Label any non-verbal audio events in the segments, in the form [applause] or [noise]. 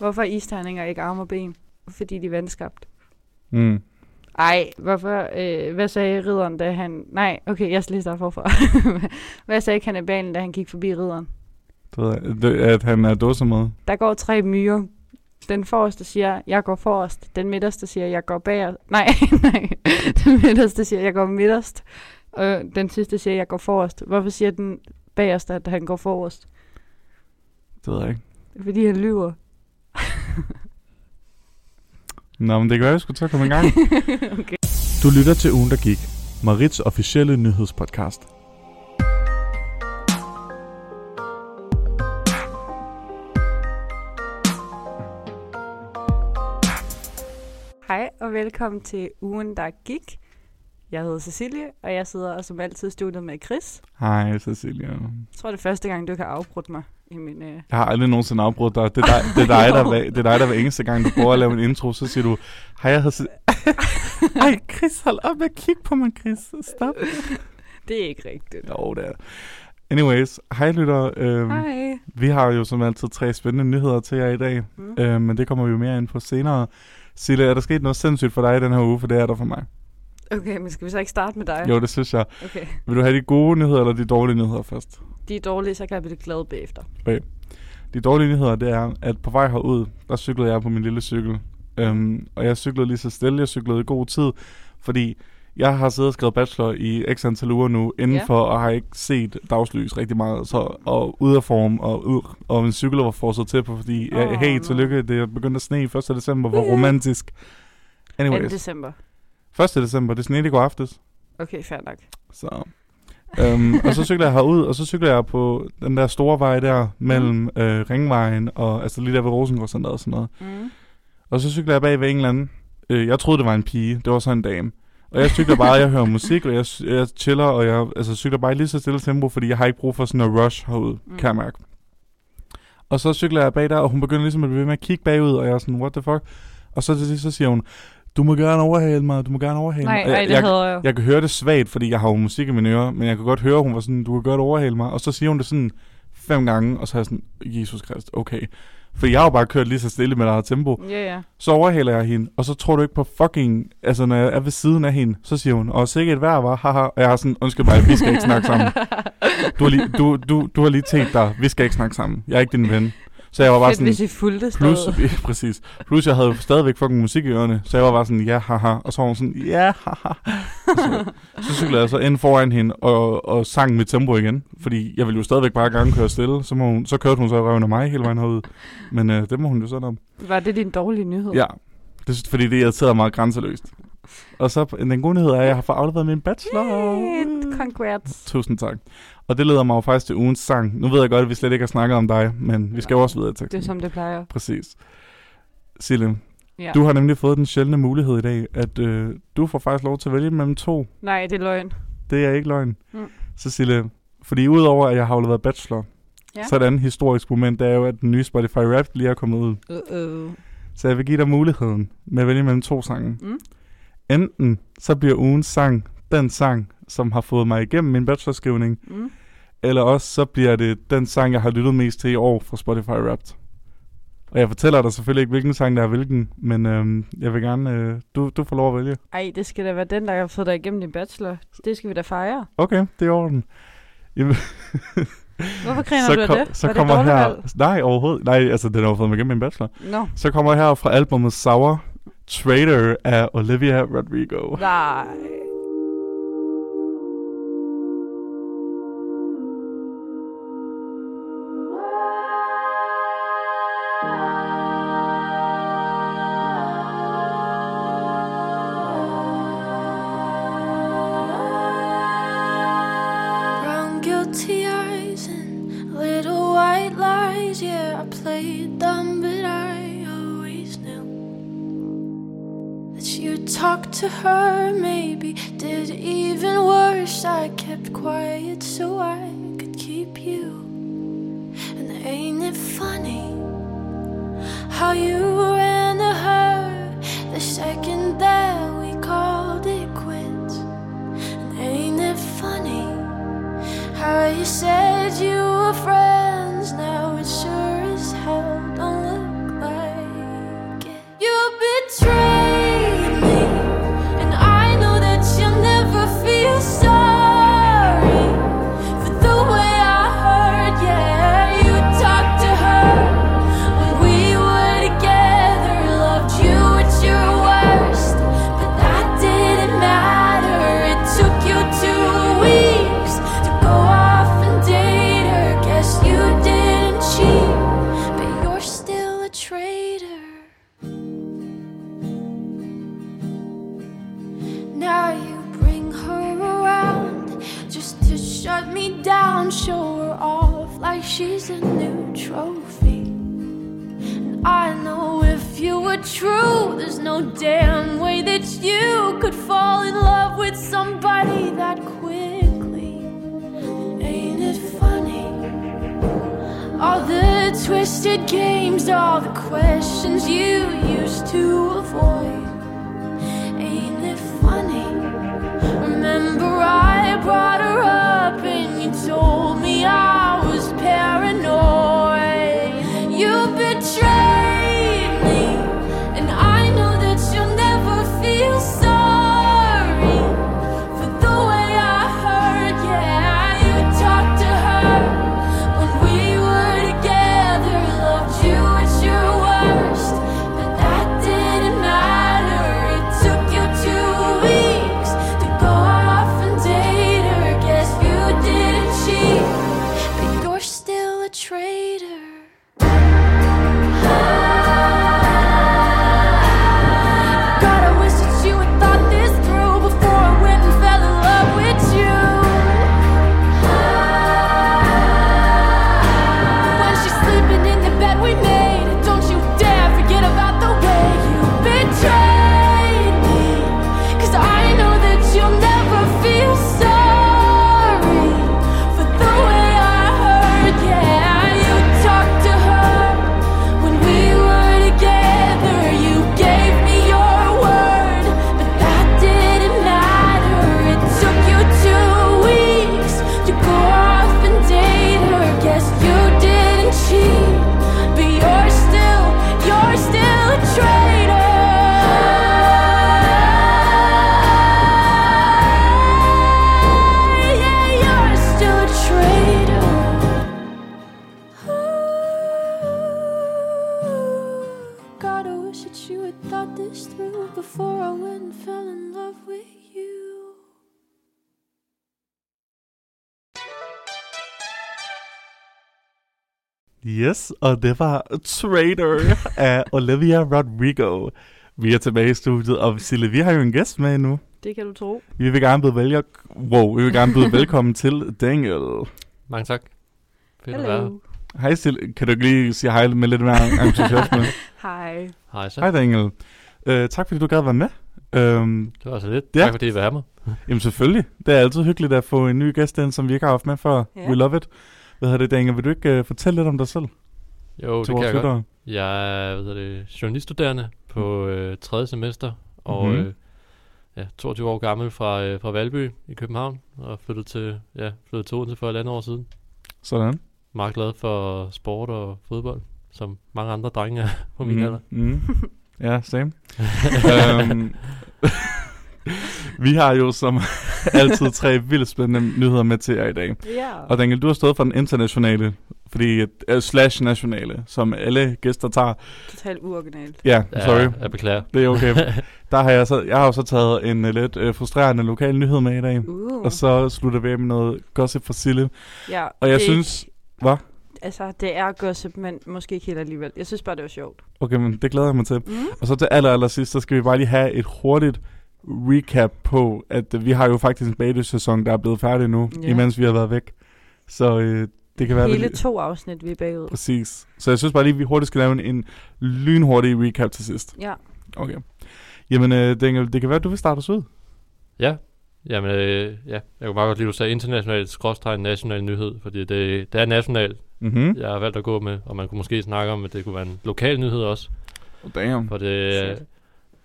Hvorfor er isterninger ikke arme og ben? Fordi de er vandskabt. Mm. Ej, hvorfor, øh, hvad sagde ridderen, da han... Nej, okay, jeg skal lige starte forfra. [laughs] hvad sagde kannibalen, da han gik forbi ridderen? Det ved At han er dåsemad. Der går tre myrer. Den forreste siger, jeg går forrest. Den midterste siger, jeg går bagerst. Nej, [laughs] nej. Den midterste siger, jeg går midterst. Og den sidste siger, jeg går forrest. Hvorfor siger den bagerste, at han går forrest? Det ved jeg ikke. Fordi han lyver. Nå, men det kan være, at vi skulle til at komme i gang. [laughs] okay. Du lytter til Ugen, der gik. Marits officielle nyhedspodcast. Hej og velkommen til ugen, der gik. Jeg hedder Cecilie, og jeg sidder og som altid i studiet med Chris. Hej, Cecilia. Jeg tror, det er første gang, du kan afbrudt mig i min... Øh... Jeg har aldrig nogensinde afbrudt dig. Det er dig, det er dig, der, hver- det er dig, der hver eneste gang, du prøver at lave en intro, så siger du, hej, jeg Ce- [laughs] Ej, Chris, hold op med at kigge på mig, Chris. Stop. [laughs] Det er ikke rigtigt. Jo, det er Anyways, hej lytter. Øhm, Hej. vi har jo som altid tre spændende nyheder til jer i dag, Mm. øh, men det kommer vi jo mere ind på senere. Sille, er der sket noget sindssygt for dig i den her uge, for det er der for mig. Okay, men skal vi så ikke starte med dig? Jo, det synes jeg. Okay. Vil du have de gode nyheder eller de dårlige nyheder først? De er dårlige, så kan jeg blive glad bagefter. De dårlige nyheder, det er, at på vej herud, der cyklede jeg på min lille cykel. Øhm, og jeg cyklede lige så stille, jeg cyklede i god tid, fordi jeg har siddet og skrevet bachelor i x antal uger nu, indenfor, og har ikke set dagslys rigtig meget, så, og ude af form, og, ud, og min cykel var forset til på, fordi, oh, hey, nå. tillykke, det er begyndt at sne 1. december, hvor romantisk. 2. Anyways, december. 1. december, det snede i går aftes, Okay, fair nok. så... øhm, og så cykler jeg herud, og så cykler jeg på den der store vej der, mellem øh, Ringvejen og altså lige der ved Rosengårdscenteret og sådan noget. Mm. Og så cykler jeg bag ved en eller anden. Øh, jeg troede, det var en pige. Det var så en dame. Og jeg cykler bare, jeg hører musik, og jeg, jeg chiller, og jeg altså, cykler bare i lige så stille tempo, fordi jeg har ikke brug for sådan en rush herude, Mm. mm. kan jeg mærke. Og så cykler jeg bag der, og hun begynder ligesom at blive ved med at kigge bagud, og jeg er sådan, what the fuck? Og så til sidst, så siger hun, du må gerne overhale mig, du må gerne overhale Nej, mig. Nej, jeg, det jeg, havde jeg. jeg kan høre det svagt, fordi jeg har jo musik i mine ører, men jeg kan godt høre, hun var sådan, du kan godt overhale mig. Og så siger hun det sådan fem gange, og så er jeg sådan, Jesus Krist, okay. For jeg har jo bare kørt lige så stille med der tempo. Ja, ja. Så overhaler jeg hende, og så tror du ikke på fucking... Altså, når jeg er ved siden af hende, så siger hun, og sikkert et vejr var, haha. Og jeg har sådan, undskyld mig, vi skal ikke snakke sammen. [laughs] Du har lige, du, du, du har lige tænkt dig, vi skal ikke snakke sammen. Jeg er ikke din ven. Så jeg var bare Fedt, sådan... hvis I fulgte Plus, [laughs] præcis. Plus, jeg havde stadigvæk fucking musik i ørerne, så jeg var bare sådan, ja, haha. Og så var hun sådan, ja, haha. Så, så cyklede jeg så ind foran hende og, og sang mit tempo igen, fordi jeg ville jo stadigvæk bare gerne køre stille. Så, må hun, så kørte hun så røven af mig hele vejen herud. Men øh, det må hun jo sådan om. Var det din dårlige nyhed? Ja, det, er- fordi det irriterede mig grænseløst. Og så den gode nyhed er, at jeg har fået afleveret min bachelor. Hey, congrats. Tusind tak. Og det leder mig jo faktisk til ugens sang. Nu ved jeg godt, at vi slet ikke har snakket om dig, men vi skal jo også videre til Det er som det plejer. Præcis. Sille, Ja. du har nemlig fået den sjældne mulighed i dag, at øh, du får faktisk lov til at vælge mellem to. Nej, det er løgn. Det er ikke løgn. Mm. Så Sille, fordi udover at jeg har afleveret bachelor, Ja. så er et andet historisk moment, det er jo, at den nye Spotify Rap lige er kommet ud. Uh-oh. Så jeg vil give dig muligheden med at vælge mellem to sange. Mm. Enten så bliver ugens sang den sang, som har fået mig igennem min bachelorskrivning, Mm. Eller også så bliver det den sang, jeg har lyttet mest til i år fra Spotify Wrapped. Og jeg fortæller dig selvfølgelig ikke, hvilken sang der er hvilken, men øhm, jeg vil gerne, øh, du, du får lov at vælge. Ej, det skal da være den, der har fået dig igennem din bachelor. Det skal vi da fejre. Okay, det er orden. Jamen, [laughs] Hvorfor griner så, du af kom, det? så Var det kommer et dårligt her... valg? Nej, overhovedet. Nej, altså den har fået mig igennem min bachelor. Nå. Så kommer her fra albumet Sour Trader af Olivia Rodrigo. Nej. Yeah, I played dumb, but I always knew that you talked to her. Maybe did even worse. I kept quiet so I could keep you. And ain't it funny how you ran to her the second that we called it quits? And ain't it funny? How you said you were friends, true, there's no damn way that you could fall in love with somebody that quickly. Ain't it funny? All the twisted games, all the questions you used to avoid. Ain't it funny? Remember, I brought og det var Trader af Olivia Rodrigo. Vi er tilbage i studiet, og Sille, vi har jo en gæst med nu. Det kan du tro. Vi vil gerne byde vælge, wow, vi vil gerne byde [laughs] velkommen til Daniel. Mange tak. Fedt at være her. Hello. Hej Sille, kan du ikke lige sige hej med lidt mere entusiasme? [laughs] Hej. Hej så. hej Daniel. Uh, tak fordi du gad være med. Um, Det var så lidt. Ja. Tak fordi I have mig. [laughs] jamen selvfølgelig, det er altid hyggeligt at få en ny gæst ind, som vi ikke har haft med før. Ja. We love it. Hvad hedder det, Daniel? Vil du ikke uh, fortælle lidt om dig selv Jo, til det kan jeg godt. Jeg er hvad hedder det, journaliststuderende på øh, tredje semester, og Mhm. øh, ja, 22 år gammel fra, øh, fra Valby i København, og flyttet til, ja, flyttet til Odense for et andet år siden. Sådan. Meget glad for sport og fodbold, som mange andre drenge er på min alder. Mm. Ja, same. um, [laughs] [laughs] vi har jo som [laughs] altid tre vildt spændende nyheder med til jer i dag. Ja. Og Daniel, du har stået for den internationale, fordi uh, slash nationale, som alle gæster tager. Totalt uoriginalt. Ja, sorry. Jeg, jeg beklager. Det er okay. [laughs] Der har jeg, så, jeg har jo så taget en uh, lidt uh, frustrerende lokal nyhed med i dag. Uh. Og så slutter vi af med noget gossip fra Sille. ja, Og jeg det synes... ikke- Hvad? Altså, det er gossip, men måske ikke helt alligevel. Jeg synes bare, det var sjovt. Okay, men det glæder jeg mig til. Mm. Og så til aller, aller sidst, så skal vi bare lige have et hurtigt recap på, at øh, vi har jo faktisk en baglyssæson, der er blevet færdig nu, Ja. imens vi har været væk. Så øh, det kan være... Hele vi- to afsnit, vi er bagud. Præcis. Så jeg synes bare lige, at vi hurtigt skal lave en, en lynhurtig recap til sidst. Ja. Okay. Jamen, øh, Daniel, det kan være, at du vil starte os ud. Ja, jamen øh, ja, jeg kunne meget godt lide, at du sagde internationalt skråstregn national nyhed, fordi det, det er nationalt, Mhm. jeg har valgt at gå med, og man kunne måske snakke om, at det kunne være en lokal nyhed også. Oh, damn. For det Fedt.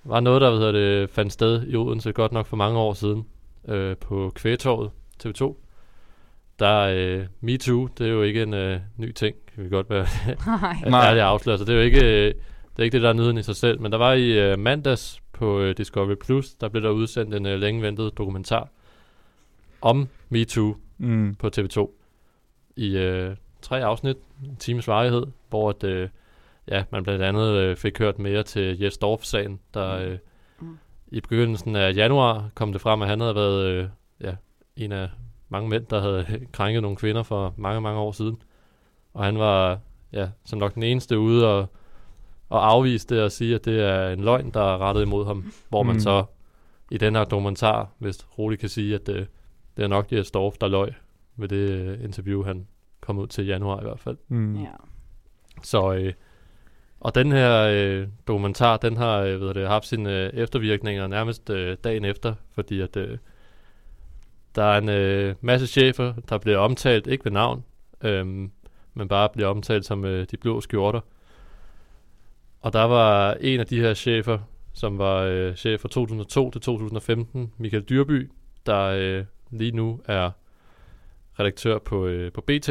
Var noget, der hedder det, fandt sted i Odense godt nok for mange år siden øh, på Kvægetorvet TV2. Der er øh, MeToo, det er jo ikke en øh, ny ting, kan vi godt være [laughs] Nej. Ærligt afsløre. Så det er jo ikke, øh, det, er ikke det, der er nyheden i sig selv. Men der var i øh, mandags på øh, Discovery Plus, der blev der udsendt en øh, længe ventet dokumentar om MeToo Mm. på TV2 i øh, tre afsnit, en times varighed, hvor at, øh, ja, man blandt andet øh, fik hørt mere til Jes Dorf-sagen, der øh, Mm. i begyndelsen af januar kom det frem, at han havde været øh, ja, en af mange mænd, der havde [laughs] krænket nogle kvinder for mange, mange år siden. Og han var ja, som nok den eneste ude og, og afvise det og sige, at det er en løgn, der er rettet imod ham. Hvor man Mm. så i den her dokumentar, hvis roligt kan sige, at øh, det er nok Jes Dorf, der løg ved det øh, interview, han komme ud til januar i hvert fald. Mm. Ja. Så, øh, og den her øh, dokumentar, den har øh, ved det, haft sine øh, eftervirkninger nærmest øh, dagen efter, fordi at øh, der er en øh, masse chefer, der bliver omtalt, ikke ved navn, øh, men bare bliver omtalt som øh, de blå skjorter. Og der var en af de her chefer, som var øh, chef fra 2002 til 2015, Michael Dyrby, der øh, lige nu er redaktør på, øh, på BT.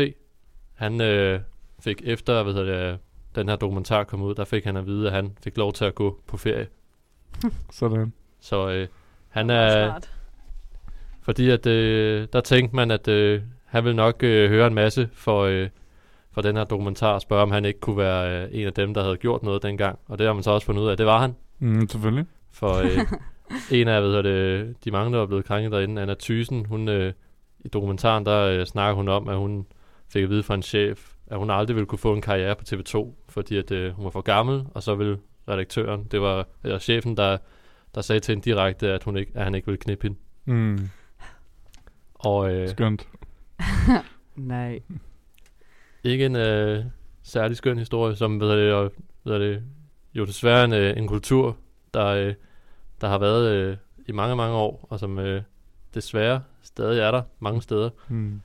Han øh, fik efter, hvad hedder det, den her dokumentar kom ud, der fik han at vide, at han fik lov til at gå på ferie. [laughs] Sådan. Så øh, han er, smart. fordi at øh, der tænkte man, at øh, han vil nok øh, høre en masse for, øh, for den her dokumentar, og spørge, om han ikke kunne være øh, en af dem, der havde gjort noget dengang. Og det har man så også fundet ud af, det var han. Mm, selvfølgelig. For øh, [laughs] en af hedder det, de mange, der var blevet krænket derinde, Anna Thysen, hun, øh, i dokumentaren, der øh, snakker hun om, at hun fik at vide fra en chef, at hun aldrig ville kunne få en karriere på TV2, fordi at, øh, hun var for gammel, og så ville redaktøren, det var eller chefen, der, der sagde til hende direkte, at, hun ikke, at han ikke ville knippe hende. Mm. Og øh, Skønt. [laughs] Nej. ikke en øh, særlig skøn historie, som hedder det, og, hedder det, jo desværre en, øh, en kultur, der, øh, der har været øh, i mange, mange år, og som øh, desværre stadig er der mange steder. Mm.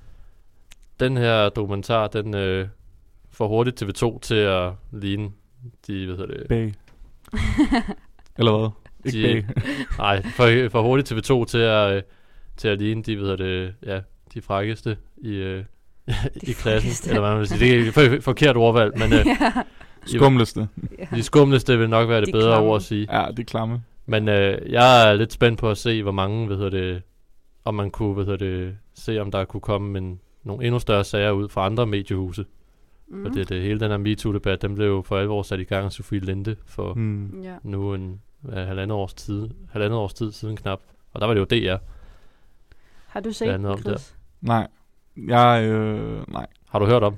Den her dokumentar, den øh, får hurtigt TV2 til at ligne de, hvad hedder det, Bag. Eller hvad? Ikke De- bag. nej, for, for hurtigt TV2 til at, øh, til at ligne de, hvad hedder det, ja, de frækkeste i, øh, i klassen. frækkeste. Eller hvad man vil sige. Det er et for, forkert ordvalg, men øh, [laughs] Skumleste. de skumleste vil nok være det De bedre klamme. ord at sige. Ja, det er klamme. Men øh, jeg er lidt spændt på at se, hvor mange, hvad hedder det, om man kunne, hvad hedder det, se om der kunne komme en, nogle endnu større sager ud fra andre mediehuse. Mm. Mm. Fordi det, hele den her MeToo-debat, den blev jo for alvor sat i gang af Sofie Linde for mm. Nu en ja, halvandet, års tid, halvandet års tid siden knap. Og der var det jo DR. Har du set den, noget om Chris? Nej. Jeg, øh, nej. Har du hørt om?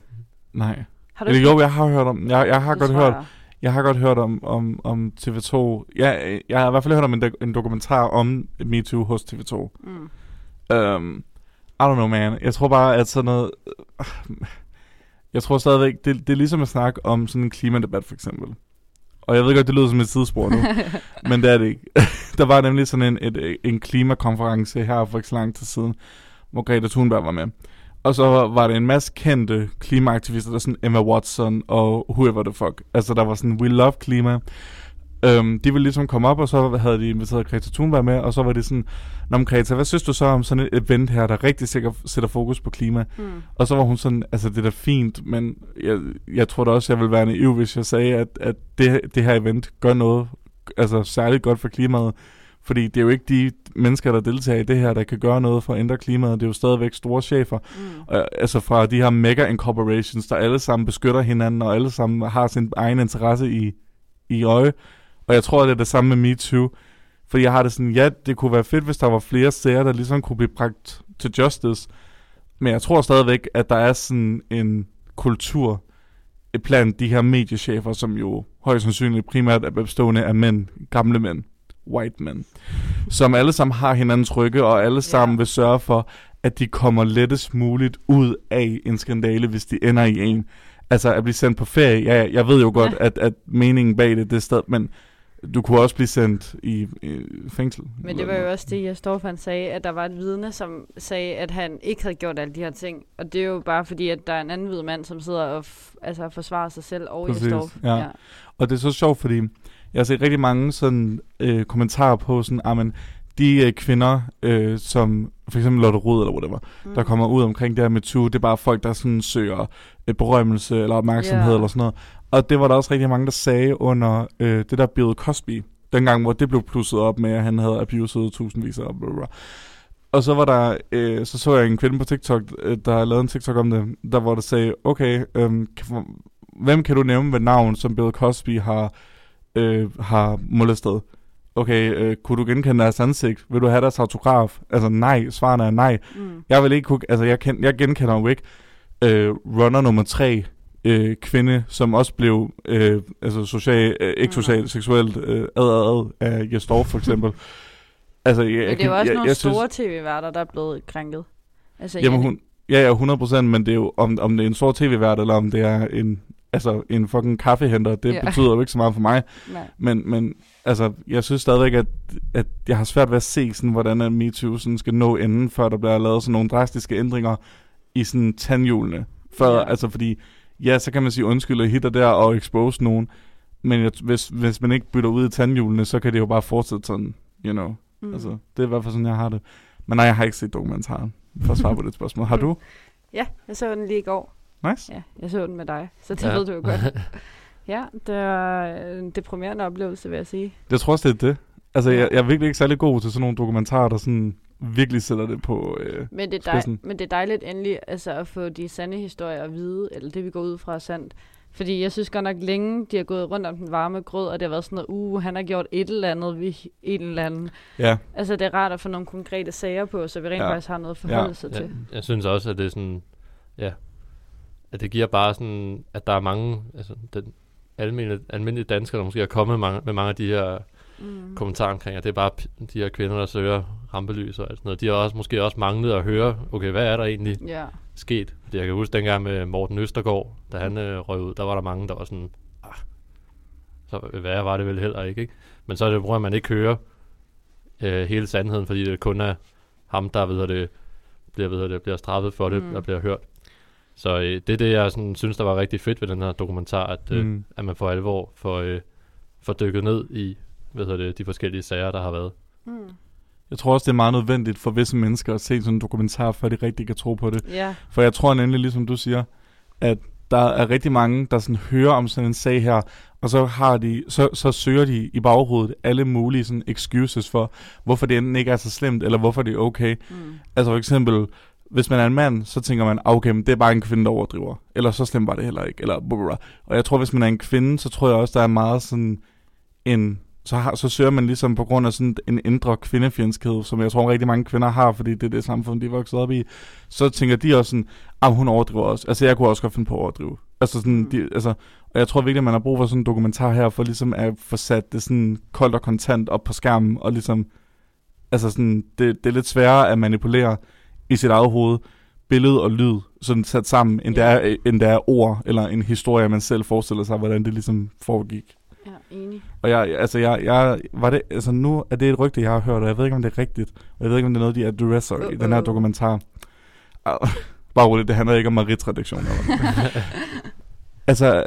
Nej. Har du Eller jo, jeg har hørt om, jeg, jeg har Det godt hørt, jeg. jeg har godt hørt om, om, om TV2. Jeg, jeg har i hvert fald hørt om en, do- en dokumentar om MeToo hos TV2. Mm. Um, I don't know, man. Jeg tror bare, at sådan noget... Jeg tror stadigvæk, det, det er ligesom at snakke om sådan en klimadebat, for eksempel. Og jeg ved godt, det lyder som et sidespor nu, [laughs] men det er det ikke. [laughs] Der var nemlig sådan en, et, en klimakonference her for ikke så lang tid siden, hvor Greta Thunberg var med. Og så var det en masse kendte klimaaktivister, der sådan Emma Watson og whoever the fuck. Altså der var sådan, we love klima. Um, de ville ligesom komme op, og så havde de inviteret Greta Thunberg med, og så var det sådan, Nå, men Greta, hvad synes du så om sådan et event her, der rigtig sikkert sætter fokus på klima? Mm. Og så var hun sådan, altså det er da fint, men jeg, jeg tror da også, jeg ville være naiv, hvis jeg sagde, at, at det, det her event gør noget, altså særligt godt for klimaet. Fordi det er jo ikke de mennesker, der deltager i det her, der kan gøre noget for at ændre klimaet. Det er jo stadigvæk store chefer. Mm. Og, altså fra de her mega incorporations, der alle sammen beskytter hinanden, og alle sammen har sin egen interesse i, i øje. Og jeg tror, det er det samme med MeToo. Fordi jeg har det sådan, ja, det kunne være fedt, hvis der var flere sager, der ligesom kunne blive bragt til justice. Men jeg tror stadigvæk, at der er sådan en kultur blandt de her mediechefer, som jo højst sandsynligt primært er bestående af mænd, gamle mænd, white men, som alle sammen har hinandens rygge, og alle sammen Ja. vil sørge for, at de kommer lettest muligt ud af en skandale, hvis de ender i en. Altså at blive sendt på ferie, ja, jeg ved jo godt, Ja. at, at meningen bag det, det er sted, men du kunne også blive sendt i, i fængsel. Men det var jo også det, jeg står for, han sagde, at der var et vidne, som sagde, at han ikke havde gjort alle de her ting. Og det er jo bare fordi, at der er en anden hvid mand, som sidder og altså, forsvarer sig selv og Præcis, Jesdorf. ja. Og det er så sjovt, fordi jeg har set rigtig mange sådan, øh, kommentarer på sådan, ah, men de øh, kvinder, øh, som for eksempel Lotte Rud eller whatever, Mm. der kommer ud omkring det her med det er bare folk, der sådan søger øh, berømmelse eller opmærksomhed Ja. eller sådan noget. Og det var der også rigtig mange, der sagde under øh, det der Bill Cosby, dengang hvor det blev plusset op med, at han havde abuset tusindvis af bla, bla, bla. Og så var der, øh, så så jeg en kvinde på TikTok, øh, der har lavet en TikTok om det, der hvor der sagde, okay, øh, hvem kan du nævne ved navn, som Bill Cosby har, øh, har molestet? Okay, øh, kunne du genkende deres ansigt? Vil du have deres autograf? Altså nej, svarene er nej. Mm. Jeg vil ikke kunne, altså jeg, kend, jeg genkender jo ikke øh, runner nummer tre, øh, kvinde, som også blev øh, altså social, øh, ikke Mm. socialt, seksuelt øh, ad, ad, ad af Jesdorf for eksempel. [laughs] altså, jeg, Men det er jo også jeg, nogle jeg, store tv-værter, der er blevet krænket. Altså, Jamen hun, Ja, ja, 100%, men det er jo, om, om det er en stor tv-vært, eller om det er en, altså, en fucking kaffehenter, det Ja. [laughs] betyder jo ikke så meget for mig. Nej. Men, men altså, jeg synes stadigvæk, at, at jeg har svært ved at se, sådan, hvordan at MeToo sådan, skal nå enden, før der bliver lavet sådan nogle drastiske ændringer i sådan tandhjulene. Ja. ja. altså, fordi, ja, så kan man sige undskyld og hitter der og expose nogen, men jeg, hvis, hvis man ikke bytter ud i tandhjulene, så kan det jo bare fortsætte sådan, you know. Mm. Mm. Altså, det er i hvert fald sådan, jeg har det. Men nej, jeg har ikke set dokumentaren, for at svare på det spørgsmål. Har du? Ja, jeg så den lige i går. Nice. Ja, jeg så den med dig, så det Ja. ved du jo godt. [laughs] Ja, det var en deprimerende oplevelse, vil jeg sige. Jeg tror også, det er det. Altså, jeg, jeg er virkelig ikke særlig god til sådan nogle dokumentarer, der sådan virkelig sætter det på... Øh, Men det, er dej- men det er dejligt endelig altså, at få de sande historier at vide, eller det vi går ud fra er sandt. Fordi jeg synes godt nok længe, de har gået rundt om den varme grød, og det har været sådan noget, uh, han har gjort et eller andet ved en eller anden. ja, Altså det er rart at få nogle konkrete sager på, så vi rent Ja. faktisk har noget at forholde Ja. sig Ja, til. jeg synes også, at det er sådan, ja, at det giver bare sådan, at der er mange, altså den almindelige, almindelige danskere, der måske er kommet mange, med mange af de her Mm. kommentarer omkring, at det er bare de her kvinder, der søger rampelys og alt sådan noget. De har også, måske også manglet at høre, okay, hvad er der egentlig Ja. sket? Fordi jeg kan huske dengang med Morten Østergaard, da han øh, røg ud, der var der mange, der var sådan, ah, så hvad var det vel heller ikke, ikke? Men så er det, at man ikke hører øh, hele sandheden, fordi det kun er ham, der ved det, bliver, ved det, bliver straffet for det, Mm. der bliver hørt. Så øh, det er det, jeg sådan, synes, der var rigtig fedt ved den her dokumentar, at, øh, Mm. at man for alvor får, øh, får dykket ned i hvad hedder det, de forskellige sager, der har været. Mm. jeg tror også, det er meget nødvendigt for visse mennesker at se sådan en dokumentar, før de rigtig kan tro på det. Ja. For jeg tror nemlig, ligesom du siger, at der er rigtig mange, der sådan hører om sådan en sag her, og så har de, så, så søger de i baghovedet alle mulige sådan excuses for, hvorfor det enten ikke er så slemt, eller hvorfor det er okay. Mm. Altså for eksempel, hvis man er en mand, så tænker man, "Ah, okay, men det er bare en kvinde, der overdriver. Eller så slemt var det heller ikke. Eller blablabla. Og jeg tror, hvis man er en kvinde, så tror jeg også, der er meget sådan en... Så, har, så søger man ligesom på grund af sådan en indre kvindefjendskhed, som jeg tror rigtig mange kvinder har, fordi det er det samfund, de er vokset op i. Så tænker de også sådan, ah, hun overdriver også. Altså, jeg kunne også godt finde på at overdrive. Altså, sådan, Mm. de, altså, og jeg tror virkelig, at man har brug for sådan en dokumentar her, for ligesom at få sat det sådan koldt og kontant op på skærmen, og ligesom, altså sådan, det, det er lidt sværere at manipulere i sit eget hoved, billede og lyd, sådan sat sammen, end, Ja. det er, end det er ord, eller en historie, man selv forestiller sig, hvordan det ligesom foregik. Ja, enig. Og jeg, altså, jeg, jeg, var det, altså nu er det et rygte, jeg har hørt, og jeg ved ikke, om det er rigtigt, og jeg ved ikke, om det er noget, de adresser uh-uh. i den her dokumentar. Bare roligt, det handler ikke om meritredaktion. [laughs] Altså,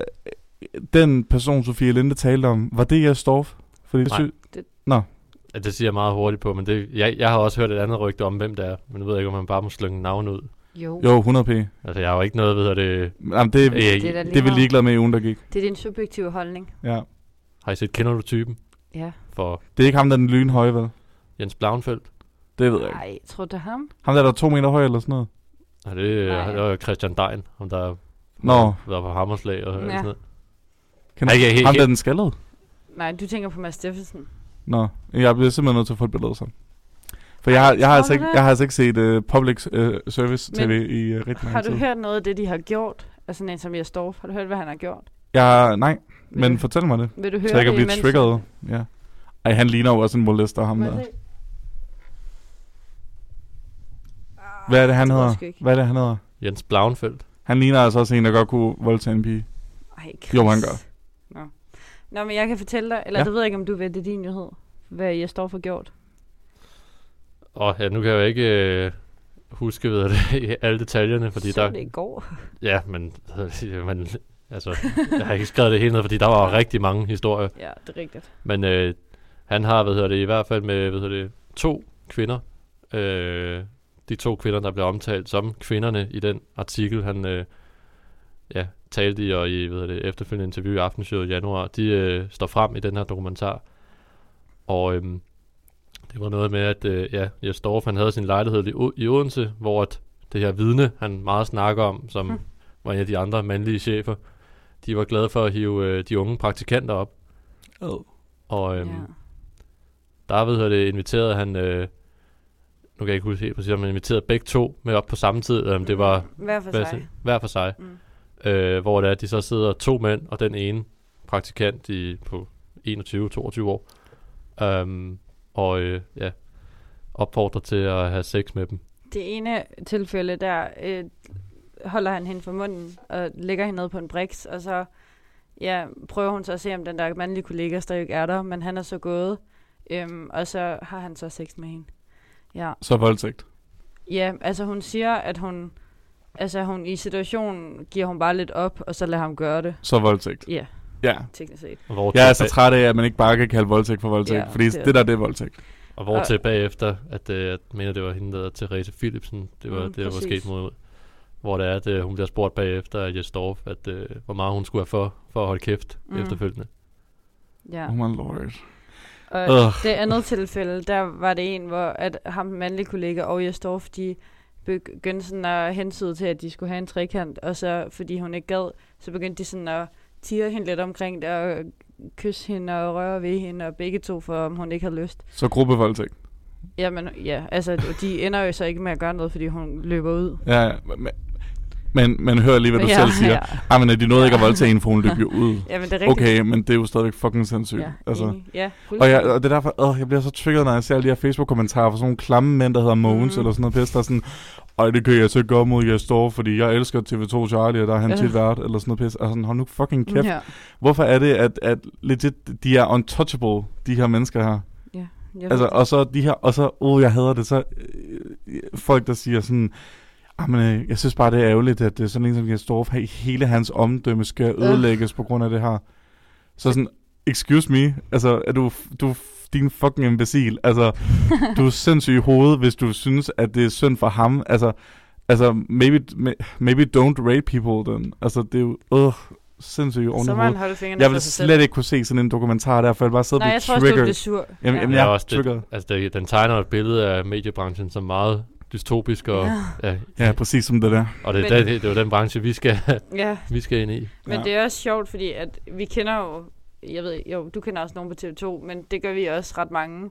den person, Sofie Linde talte om, var det Jes Dorf? Fordi det Nej. sy- Ja, det siger jeg meget hurtigt på, men det, jeg, jeg har også hørt et andet rygte om, hvem det er, men nu ved jeg ikke, om man bare må slynge navn ud. Jo. jo, 100p. Altså, jeg har jo ikke noget, ved det... Jamen, det, Øh, Det er da det er vi ligeglade med i ugen, der gik. Det er din subjektive holdning. Ja. Har I set, kender du typen Ja. for Det er ikke ham, der er den lynhøje, vel? Jens Blauenfeldt? Det ved jeg ikke. Nej, jeg tror det er ham. Ham der, der er to meter høj eller sådan noget. Nej, det, Nej. det jo Christian Dein, ham der Nå, var på hammerslag og ja. Sådan noget. kender, Ej, jeg er helt- ham der er den skaldede. Nej, du tænker på Mads Steffensen. Nå, jeg bliver simpelthen nødt til at få et billede så. For jeg har, jeg har, altså, du ikke, jeg har altså ikke set uh, public uh, service Men tv i uh, rigtig Har lang du tid. hørt noget af det, de har gjort? Altså sådan en som Jes Dorf. Har du hørt, hvad han har gjort? Jeg, nej, men du, fortæl mig det. vil du høre Så jeg kan det blive imens- triggeret. Ja. Ej, han ligner jo også en molester, ham der. jeg se? Hvad er det, han Jeg hedder? Hvad er det, han hedder? Jens Blauenfeldt. Han ligner altså også en, der godt kunne voldtage en pige. Ej, Chris. Jo, han gør. Nå. Nå, men jeg kan fortælle dig, eller Ja. det ved jeg ikke, om du ved, det er din nyhed, hvad Jes Dorf har gjort. Og ja, nu kan jeg jo ikke øh, huske ved det, [laughs] alle detaljerne, fordi så der... det i går. Ja, men, [laughs] men altså, jeg har ikke skrevet det hele ned, fordi der var rigtig mange historier. Ja, det er rigtigt. Men øh, han har, hvad hedder det, i hvert fald med, hvad hedder det, to kvinder. Øh, de to kvinder, der blev omtalt som kvinderne i den artikel, han øh, ja, talte i, og i hvad hedder det, efterfølgende interview i Aftenshowet i januar, de øh, står frem i den her dokumentar. Og øhm, det var noget med, at øh, ja, Jes Dorf, han havde sin lejlighed i, i Odense, hvor at det her vidne, han meget snakker om, som Hmm. var en af de andre mandlige chefer, de var glade for at hive øh, de unge praktikanter op. Oh. Og øhm, ja. der ved det inviteret han, øh, nu kan jeg ikke huske helt præcis, om han inviterede begge to med op på samme tid. Øhm, det var Hver for hvad, sig. hver for sig. Mm. Øh, hvor det er, at de så sidder to mænd og den ene praktikant i, på 21-22 år. Øhm, og øh, ja, opfordrer til at have sex med dem. Det ene tilfælde der, øh, holder han hende for munden og lægger hende ned på en briks, og så ja, prøver hun så at se, om den der mandlige kollega stadig er der, men han er så gået, øhm, og så har han så sex med hende. Ja. Så voldtægt. ja, altså hun siger, at hun, altså hun i situationen giver hun bare lidt op, og så lader ham gøre det. Så voldtægt. Ja, Ja. teknisk set. Og hvor, Jeg er så træt af, at man ikke bare kan kalde voldtægt for voldtægt, Ja, fordi det det, er- det der, det er voldtægt. og hvor til bagefter, at øh, jeg mener, det var hende, der Therese Philipsen, det var Mm, det, der var præcis. sket mod, hvor det er, at øh, hun bliver spurgt bagefter af Jes Dorf, at øh, hvor meget hun skulle have for, for at holde kæft Mm. efterfølgende. Ja. Oh my lord. Og Ugh. det andet tilfælde, der var det en, hvor at ham mandlige kollega og Jesdorf, de begyndte sådan at hensyde til, at de skulle have en trekant, og så, fordi hun ikke gad, så begyndte de sådan at tire hende lidt omkring det, og kysse hende og røre ved hende, og begge to, for om hun ikke havde lyst. Så gruppevoldtægt. Jamen, ja, altså, de ender jo så ikke med at gøre noget, fordi hun løber ud. Ja, ja, men, men, men hør lige, hvad du ja, selv siger. Ja, Ah, men de nåede ikke at Ja. voldtage en, for hun løb jo ud. [laughs] ja men det er rigtigt. Okay, men det er jo stadigvæk fucking sindssygt. Ja, altså. ja Og, jeg, og det er derfor, åh, jeg bliver så trigget, når jeg ser de her Facebook-kommentarer fra sådan nogle klamme mænd, der hedder Mogens, Mhm. eller sådan noget pis, der er sådan, ej, det kan jeg så gøre mod jeg står, fordi jeg elsker TV2 Charlie, og der er han Ja. tit vært, eller sådan noget pis. Og sådan, hold nu fucking kæft. Ja, Hvorfor er det, at, at legit, de er untouchable, de her mennesker her? ja, Altså, og så de her, og så, åh, oh, jeg hader det, så øh, folk, der siger sådan, ah, men, øh, jeg synes bare, det er ærgerligt, at det er sådan en som Jastorf, hey, hele hans omdømme skal Øh. ødelægges på grund af det her. Så sådan, excuse me, altså, er du, du er din fucking imbecil. Altså, du er sindssyg i hovedet, hvis du synes, at det er synd for ham. Altså, altså maybe, ma- maybe don't rate people then. Altså, det er jo, øh, sindssygt oven i så må han hovedet. holde fingrene Jeg for vil sig selv. slet ikke kunne se sådan en dokumentar der, for jeg bare sidde Nej, og jeg blive tror også, du triggered. bliver sur. Jamen, jamen, Ja, jeg er også triggered. det, altså det, den tegner et billede af mediebranchen som meget dystopisk, og, Ja. ja. Ja, præcis som det der. og det, Men- det, det, er jo den branche, vi skal, Ja, vi skal ind i. Men Ja. det er også sjovt, fordi at vi kender jo, jeg ved, jo, du kender også nogen på TV2, men det gør vi også ret mange,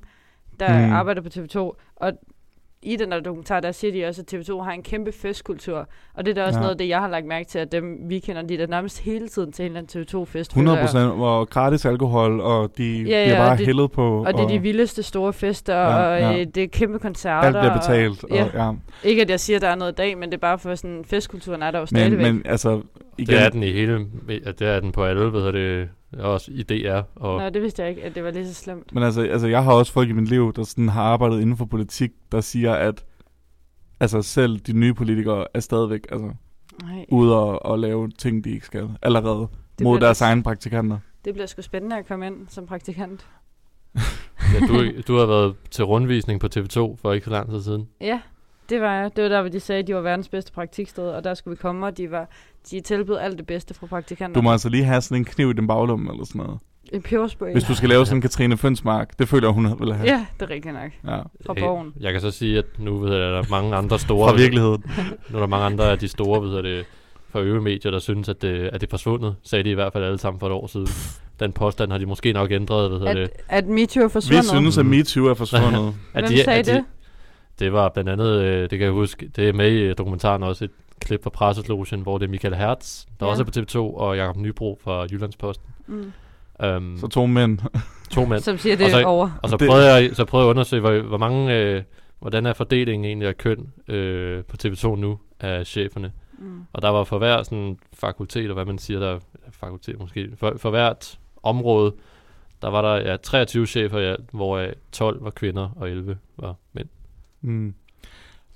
der mm. arbejder på TV2. Og i den der dokumentar, der siger de også, at TV2 har en kæmpe festkultur. Og det er da også Ja. noget af det, jeg har lagt mærke til, at dem vi kender, de er nærmest hele tiden til en eller anden TV2-fest. 100 procent, hvor gratis alkohol, og de Ja, bliver ja, bare og det- hældet på. Og det er de vildeste store fester, Ja, ja, og ja. ja. det er kæmpe koncerter. alt bliver betalt. Og, Og, ja. ja. Ikke at jeg siger, at der er noget i dag, men det er bare for sådan, festkulturen er der jo Men, stadigvæk. men altså, igen, Det er den i hele, det er den på alle, hvad hedder det, også i DR. Og, Nå, det vidste jeg ikke, at det var lige så slemt. men altså, altså, jeg har også folk i mit liv, der sådan har arbejdet inden for politik, der siger, at altså, selv de nye politikere er stadigvæk altså, Nej, ude og, og lave ting, de ikke skal. Allerede Det mod deres egne praktikanter. det bliver sgu spændende at komme ind som praktikant. ja, du, du har været til rundvisning på TV2 for ikke så lang tid siden. Ja, det var jeg. Det var der, hvor de sagde, at de var verdens bedste praktiksted, og der skulle vi komme, og de, var, de tilbød alt det bedste fra praktikanter. Du må altså lige have sådan en kniv i din baglomme eller sådan noget. En peberspray. Hvis du skal lave sådan en Katrine Fønsmark, det føler hun vil have. Ja, det er rigtigt nok. ja. Fra Øh, borgen. Jeg kan så sige, at nu ved jeg, at der er mange andre [laughs] store... Fra virkeligheden. [laughs] Nu er der mange andre af de store, hedder det, for øvrige medier, der synes, at det, at det er forsvundet. Sagde de i hvert fald alle sammen for et år siden. Den påstand har de måske nok ændret, hvad hedder det. At, at MeToo er Vi forsvundet. synes, at MeToo er forsvundet. [laughs] At Hvem sagde det? Det var blandt andet, øh, det kan jeg huske, det er med i øh, dokumentaren også et klip fra Presseslogen, hvor det er Michael Hertz, der Ja. også er på TV2, og Jakob Nybro fra Jyllandsposten. Mm. Um, Så to mænd. to mænd. Som siger det Og så- over. Og så [laughs] prøvede, jeg, så prøvede jeg at undersøge, hvor, hvor mange, øh, hvordan er fordelingen egentlig af køn øh, på TV2 nu af cheferne. Mm. Og der var for hver sådan fakultet, og hvad man siger, der er fakultet måske, for, for hvert område, der var der ja, 23 chefer i alt, hvor 12 var kvinder og 11 var mænd. Mm.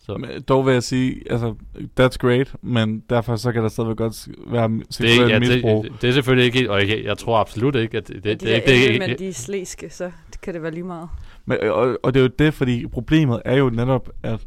Så Men Dog vil jeg sige, altså, that's great, men derfor så kan der stadigvæk godt være det, er, seksuel ja, misbrug. det, det, er selvfølgelig ikke, og jeg, jeg tror absolut ikke, at det, Det, det, de det, er ikke det, men det, de er slæske, så det kan det være lige meget. Men, og, og det er jo det, fordi problemet er jo netop, at,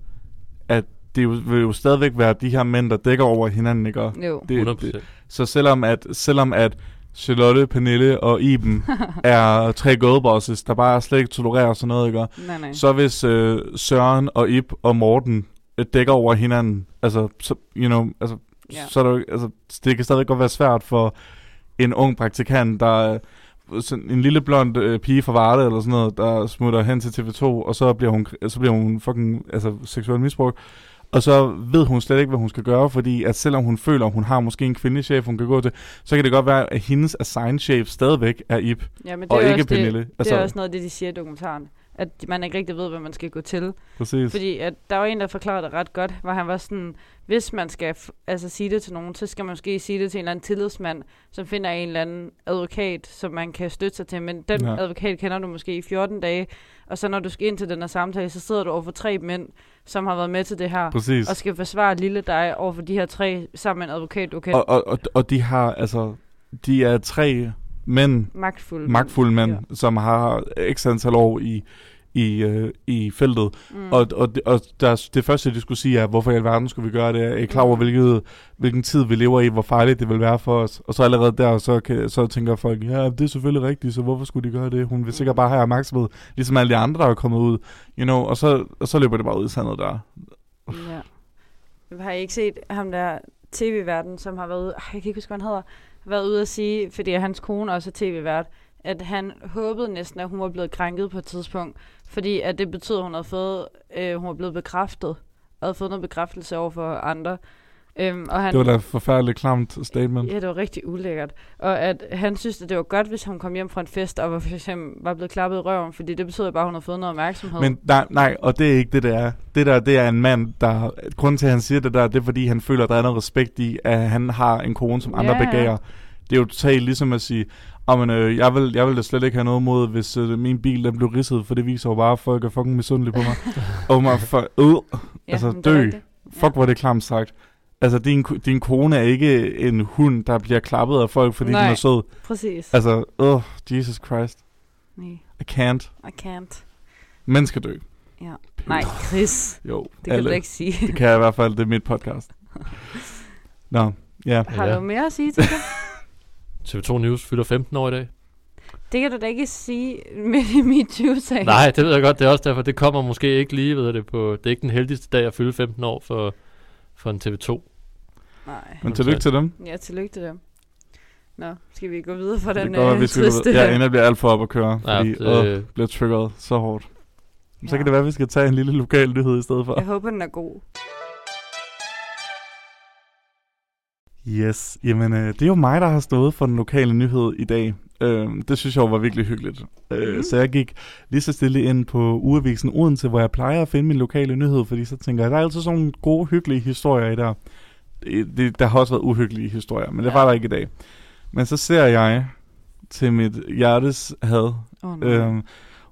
at det jo, vil jo stadigvæk være de her mænd, der dækker over hinanden, ikke? Og Jo. Det, 100%. det, så selvom at, selvom at Charlotte, Pernille og Iben [laughs] er tre girlbosses, der bare slet ikke tolererer sådan noget, ikke? Nej, nej. Så hvis øh, Søren og Ib og Morten øh, dækker over hinanden, altså, så, you know, altså, ja. så er det, jo- altså, det kan stadig godt være svært for en ung praktikant, der er sådan en lille blond øh, pige fra Varde eller sådan noget, der smutter hen til TV2, og så bliver hun, så bliver hun fucking altså, seksuel misbrug. Og så ved hun slet ikke, hvad hun skal gøre, fordi at selvom hun føler, at hun har måske en kvindelig chef, hun kan gå til, så kan det godt være, at hendes assigned chef stadigvæk er Ib, Ja, men det og er ikke Pernille. Det, det Altså- er også noget af det, de siger i dokumentaren. At man ikke rigtig ved, hvad man skal gå til. Præcis. Fordi at der var en, der forklarede det ret godt, hvor han var sådan, hvis man skal altså, sige det til nogen, så skal man måske sige det til en eller anden tillidsmand, som finder en eller anden advokat, som man kan støtte sig til. Men den Ja. advokat kender du måske i 14 dage, og så når du skal ind til den her samtale, så sidder du over for tre mænd, som har været med til det her, Præcis. og skal forsvare lille dig over for de her tre, sammen med en advokat, du kan Og, og, og, og de har, altså, de er tre mænd, magtfulde. magtfulde mænd, ja. som har x antal år i, i, øh, i feltet. Mm. Og, og, og der, det første, de skulle sige, er, hvorfor i alverden skulle vi gøre det? Er I klar over, Mm. hvilket, hvilken tid vi lever i, hvor farligt det vil være for os? Og så allerede der, så, kan, så tænker folk, ja, det er selvfølgelig rigtigt, så hvorfor skulle de gøre det? Hun vil sikkert bare have opmærksomhed, ligesom alle de andre, der er kommet ud. You know, og, så, og så løber det bare ud i sandet der. Ja. Har I ikke set ham der tv-verden, som har været ude, jeg kan ikke huske, hvad han hedder, har været ude at sige, fordi hans kone også er tv-vært, at han håbede næsten, at hun var blevet krænket på et tidspunkt, fordi at det betød, at hun havde fået, øh, hun var blevet bekræftet, og havde fået noget bekræftelse over for andre. Øhm, og han, Det var da et forfærdeligt klamt statement. Ja, det var rigtig ulækkert. Og at han synes, at det var godt, hvis hun kom hjem fra en fest, og var, for eksempel var blevet klappet i røven, fordi det betød bare, at hun havde fået noget opmærksomhed. Men nej, nej, og det er ikke det, det er. Det der, det er en mand, der... Grunden til, at han siger det der, det er, fordi han føler, at der er noget respekt i, at han har en kone, som andre Ja, ja. Det er jo totalt ligesom at sige, oh, men, øh, jeg, vil, jeg vil da slet ikke have noget mod, hvis øh, min bil den blev ridset, for det viser jo bare, at folk er fucking misundelige på mig. [laughs] oh my fuck, øh, ja, altså, det dø. rigtigt. fuck hvor er det klamt sagt. Altså, din, din kone er ikke en hund, der bliver klappet af folk, fordi Nej. den er sød. Præcis. Altså, oh, Jesus Christ. Nej, I can't. I can't. Men skal dø. Ja. Nej, Chris. Jo, Det kan du ikke sige. Det kan jeg i hvert fald, det er mit podcast. [laughs] Nå, ja. Har Ja. du mere at sige til det? [laughs] TV2 News fylder 15 år i dag. Det kan du da ikke sige med i mit 20 sag Nej, det ved jeg godt. Det er også derfor, det kommer måske ikke lige, ved det, på... Det er ikke den heldigste dag at fylde 15 år for, for en TV2. Nej. Men tillykke til dem. Ja, tillykke til dem. Nå, skal vi gå videre fra Det den går, øh, vi går triste... Ja, inden jeg bliver alt for op at køre, Ja, fordi det, åh, bliver triggeret så hårdt. Så Ja. kan det være, at vi skal tage en lille lokal nyhed i stedet for. Jeg håber, den er god. Yes, jamen øh, det er jo mig, der har stået for den lokale nyhed i dag. Øh, det synes jeg var virkelig hyggeligt. Øh, Mhm. så jeg gik lige så stille ind på Ugeavisen Odense, hvor jeg plejer at finde min lokale nyhed, fordi så tænker jeg, der er altid sådan nogle gode, hyggelige historier i der. Det, det, der har også været uhyggelige historier, men det Ja. var der ikke i dag. Men så ser jeg til mit hjertes had, Oh, no. Øhm,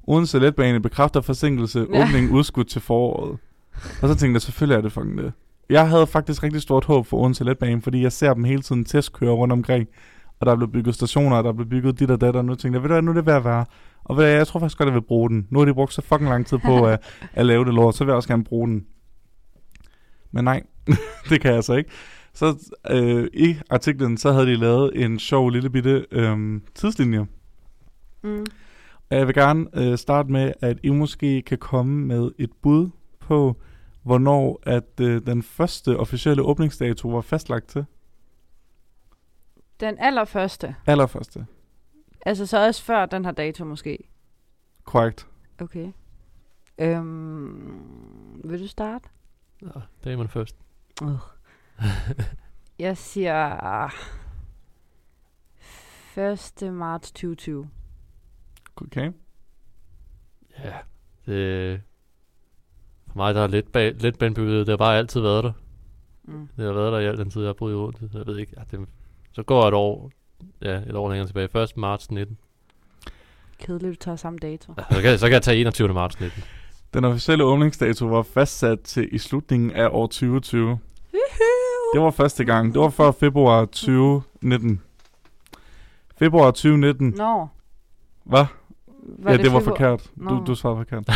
Odense Letbane bekræfter forsinkelse, Ja. åbning udskudt til foråret. Og så tænkte jeg, selvfølgelig er det fucking det. Jeg havde faktisk rigtig stort håb for Odense Letbane, fordi jeg ser dem hele tiden testkøre rundt omkring. Og der er blevet bygget stationer, og der er blevet bygget dit og dat, og nu tænkte jeg, ved du hvad, nu er det ved at være. Og ved du hvad, jeg tror faktisk godt, jeg vil bruge den. Nu har de brugt så fucking lang tid på at, [laughs] at lave det lort, så vil jeg også gerne bruge den. Men nej, [laughs] det kan jeg altså ikke. Så øh, i artiklen, så havde de lavet en sjov lille bitte øh, tidslinje. mm. Og Jeg vil gerne øh, starte med, at I måske kan komme med et bud på, hvornår at øh, den første officielle åbningsdato var fastlagt til. Den allerførste. Allerførste. Altså så også før den her dato måske. Korrekt. Okay. Øhm, vil du starte? Ja, damen først. [laughs] Jeg siger 1. marts 2020. Okay. Ja, det... Mig, der er lidt, bag, lidt bandbygget. Det har bare altid været der. Mm. Det har været der i al den tid, jeg har boet i Odense. Jeg ved ikke. Ja, det, så går et år, ja, et år længere tilbage. 1. marts 19. Kedeligt, du tager samme dato. Ja, så, kan, så kan jeg tage 21. marts 19. Den officielle åbningsdato var fastsat til i slutningen af år 2020. Det var første gang. Det var før februar 2019. Februar 2019. Nå. Hvad? Var ja, det, var februar? forkert. Du, Nå. du svarede forkert.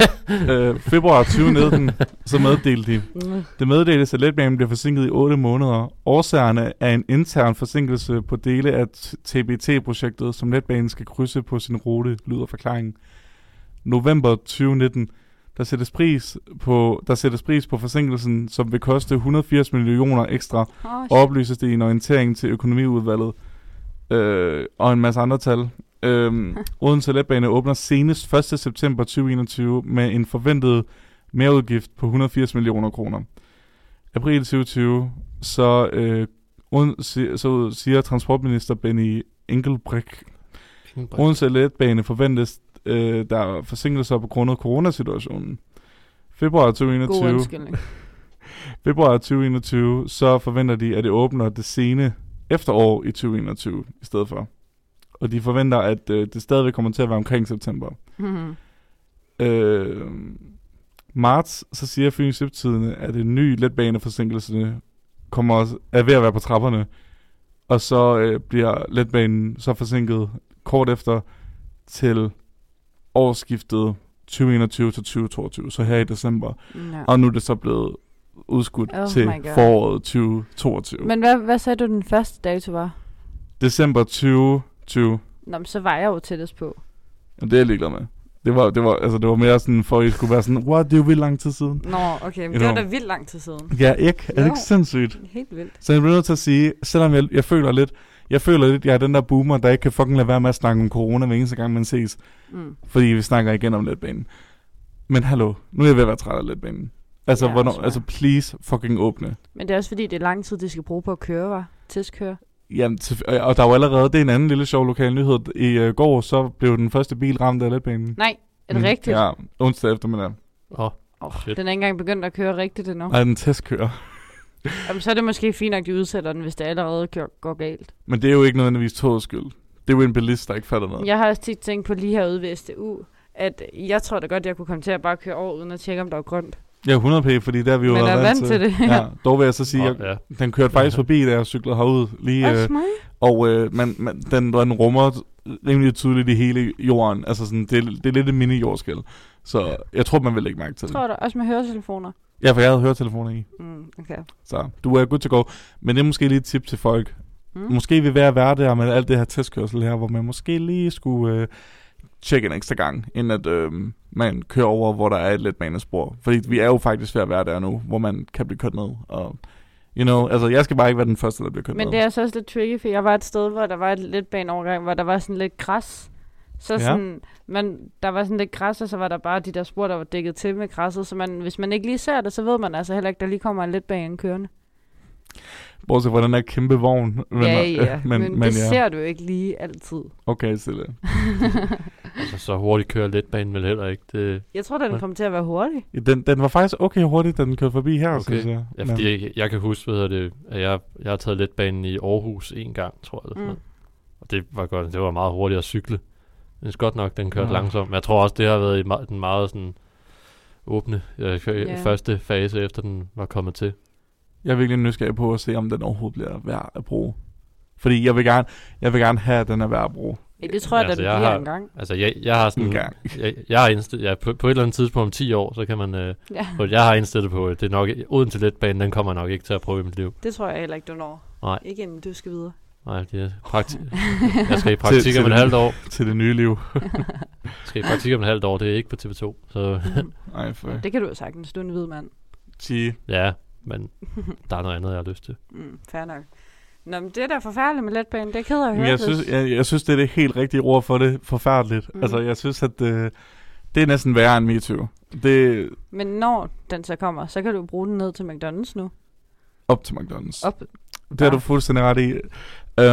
[laughs] øh, februar 2019, så meddelte de. Mm. Det meddeles, at letbanen bliver forsinket i 8 måneder. Årsagerne er en intern forsinkelse på dele af TBT-projektet, som letbanen skal krydse på sin rute, lyder forklaringen. November 2019, der sættes pris på, der sættes pris på forsinkelsen, som vil koste 180 millioner ekstra, Oh, og oplyses det i en orientering til økonomiudvalget øh, og en masse andre tal. Øhm, [laughs] Odense Letbane åbner senest 1. september 2021 med en forventet merudgift på 180 millioner kroner. April 2020, så, øh, Oden- si- så siger transportminister Benny Engelbrecht, Odense Letbane forventes øh, der er forsinkelser på grund af coronasituationen. Februar God 2021, undskyldning. [laughs] februar 2021, så forventer de, at det åbner det sene efterår i 2021 i stedet for. Og de forventer, at øh, det stadigvæk kommer til at være omkring september. Mhm. Øh, marts, så siger Fyns Stiftstidende, at en ny letbaneforsinkelse kommer også, er ved at være på trapperne. Og så øh, bliver letbanen så forsinket kort efter til årsskiftet 2021 til 2022, så her i december. Ja. Og nu er det så blevet udskudt Oh til foråret 2022. Men... Hvad, hvad sagde du, den første dato var? December 2020, Nå, men så var jeg jo tættest på. Jamen, det er jeg ligeglad med. Det var, det var, altså, det var mere sådan, for at I skulle være sådan, what, det er jo vildt lang tid siden. Nå, okay, men You det var know. da vildt lang tid siden. Ja, ikke? Er det ikke sindssygt? Helt vildt. Så jeg bliver nødt til at sige, selvom jeg, jeg føler lidt, jeg føler lidt, jeg er den der boomer, der ikke kan fucking lade være med at snakke om corona hver eneste gang, man ses. Mm. Fordi vi snakker igen om letbanen. Men hallo, nu er jeg ved at være træt af letbanen. Altså, Ja, hvornår, altså please fucking åbne. Men det er også fordi, det er lang tid, de skal bruge på at køre, var? Testkøre. Jamen, og- der er jo allerede, det er en anden lille sjov lokal nyhed. I uh, går, så blev den første bil ramt af letbanen. Nej, er det Mm, rigtigt? Ja, onsdag eftermiddag. Åh, Oh, Shit. den er ikke engang begyndt at køre rigtigt endnu. Og den testkører. Jamen, så er det måske fint nok, de udsætter den, hvis det allerede går, går galt. Men det er jo ikke nødvendigvis togets skyld. Det er jo en bilist, der ikke fatter noget. Jeg har også tit tænkt på lige herude ved STU, at jeg tror da godt, jeg kunne komme til at bare køre over, uden at tjekke, om der var grønt. Ja, 100 p, fordi der er vi jo Men er vant til det. ja, [laughs] dog vil jeg så sige, at ja. den kørte faktisk forbi, da jeg cyklede herud. Lige, øh, og øh, man, man, den, den rummer rimelig tydeligt i hele jorden. Altså sådan, det, er- det er lidt et mini-jordskæld. Så jeg tror, man vil lægge mærke til det. Tror du også med høretelefoner? Ja, for jeg havde høretelefoner i. Mm, okay. Så du er good to go. Men det er måske lige et tip til folk. Mm. Måske vil være være der med alt det her testkørsel her, hvor man måske lige skulle øh, tjekke en ekstra gang, inden at øh, man kører over, hvor der er et letbanespor. Fordi vi er jo faktisk ved at være der nu, hvor man kan blive kørt ned. Og, you know, altså jeg skal bare ikke være den første, der bliver kørt Men ned. det er altså også lidt tricky, for jeg var et sted, hvor der var et letbaneovergang, hvor der var sådan lidt græs. Så Ja. sådan, man, der var sådan lidt græs, og så var der bare de der spor, der var dækket til med græsset. Så man, hvis man ikke lige ser det, så ved man altså heller ikke, der lige kommer en letbane kørende. Bortset fra den der kæmpe vogn. Men, ja, ja, [laughs] men, men, men, det ja. ser du ikke lige altid. Okay, stille. [laughs] Altså, så hurtigt kører letbanen vel heller ikke. Det, Jeg tror, den Ja. kommer til at være hurtig. Den, den var faktisk okay hurtigt, da den kørte forbi her, Okay. synes jeg. ja, fordi jeg, jeg kan huske, hvad det, at jeg, jeg har taget letbanen i Aarhus en gang, tror jeg. Mm. Og det var godt, det var meget hurtigt at cykle. Men godt nok, den kørte Nå. langsomt. Men jeg tror også, det har været i den meget sådan åbne øh, Ja. yeah. første fase, efter den var kommet til. Jeg er virkelig nysgerrig på at se, om den overhovedet bliver værd at bruge. Fordi jeg vil gerne, jeg vil gerne have, at den er værd at bruge. Ja, det tror jeg, Altså, altså, den jeg bliver har- en gang. Altså, jeg, jeg har sådan... En gang. Jeg, jeg har indstillet, ja, på, på et eller andet tidspunkt om 10 år, så kan man... Øh, Ja, jeg har indstillet på, at det er nok... Uden til letbanen, den kommer jeg nok ikke til at prøve i mit liv. det tror jeg heller ikke, du når. Nej. Ikke inden du skal videre. Nej, det er praktik. [laughs] jeg skal i praktik til om et halvt år. [laughs] Til det nye liv. Jeg skal i praktik om et halvt år, det er ikke på TV2. Så [laughs] Ej, for det kan du jo sagtens, du er en hvid mand. sige. ja, men der er noget andet, jeg har lyst til. Mm, fair nok. Nå, men det er da forfærdeligt med letbanen. Det er jeg ked af at høre. Men jeg synes, jeg, jeg synes, det er det helt rigtige ord for det. Forfærdeligt. Mm. Altså, jeg synes, at det, det er næsten værre end MeToo. Det Men når den så kommer, så kan du bruge den ned til McDonald's nu. op til McDonald's. Op. Det har Ja. du fuldstændig ret i.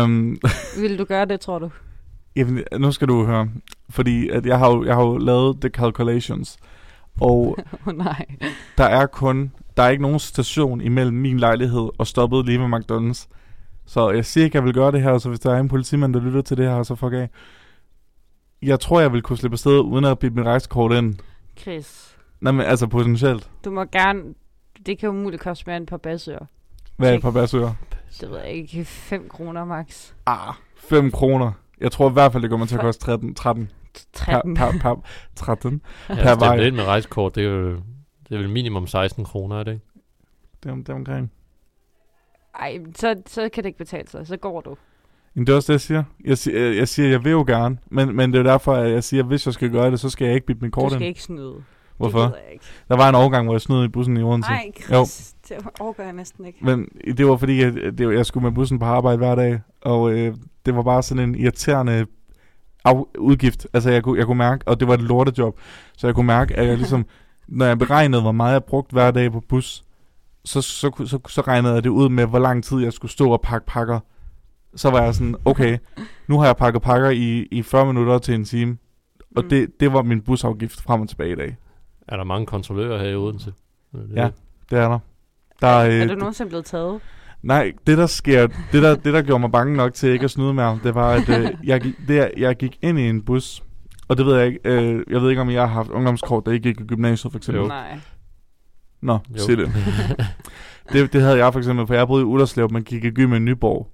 Um, [laughs] Vil du gøre det, tror du? Jamen, nu skal du høre. Fordi at jeg, har jo, jeg har jo lavet the calculations. Og [laughs] oh, nej. der er kun... Der er ikke nogen station imellem min lejlighed og stoppet lige med McDonald's. Så jeg siger ikke, jeg vil gøre det her, så hvis der er en politimand, der lytter til det her, så fuck af. Jeg tror, jeg vil kunne slippe afsted, uden at blive mit rejsekort ind. Chris, Nej, men altså potentielt. du må gerne... Det kan umuligt koste mere end et par basører. Hvad er et par basører? Det ved jeg ikke. 5 kroner max. Ah, 5 kroner. Jeg tror i hvert fald, det kommer til at koste 13. 13. Per, 13. per, per, 13. Ja, Per vej. det er med rejsekort, det er jo det er vel minimum 16 kroner, er det ikke? Det er, det er omkring. Ej, så, så kan det ikke betale sig. Så går du. Men det er også det, jeg siger. Jeg, siger, jeg, jeg siger, jeg vil jo gerne, men, men det er jo derfor, at jeg siger, at hvis jeg skal gøre det, så skal jeg ikke bytte min Du kort skal ind. ikke snyde. Hvorfor? Det gider jeg ikke. Der var en overgang, hvor jeg snød i bussen i Odense. Nej, Chris. Det overgår jeg næsten ikke. Men det var fordi, jeg, det, var- jeg skulle med bussen på arbejde hver dag, og øh, det var bare sådan en irriterende af, udgift. Altså, jeg kunne, jeg kunne mærke, og det var et lortejob, så jeg kunne mærke, at jeg ligesom, [laughs] når jeg beregnede, hvor meget jeg brugte hver dag på bus, så, så, så, så, så regnede jeg det ud med, hvor lang tid jeg skulle stå og pakke pakker. Så var jeg sådan, okay, nu har jeg pakket pakker i, i 40 minutter til en time. Og Mm. det, det var min busafgift frem og tilbage i dag. Er der mange kontrollører her i Odense? Er det Ja. det? Det er der. der er, Er øh, du nogensinde blevet taget? Nej, det der sker, det der, det der gjorde mig bange nok til ikke at snyde med ham, det var, at øh, jeg, gik, det, er- jeg gik ind i en bus, og det ved jeg ikke, øh, jeg ved ikke, om jeg har haft ungdomskort, da jeg gik i gymnasiet for eksempel. Jo. Nej. Nå, Jo. sig det. [laughs] det. Det havde jeg for eksempel, for jeg boede i Udderslev, man gik i gym i Nyborg.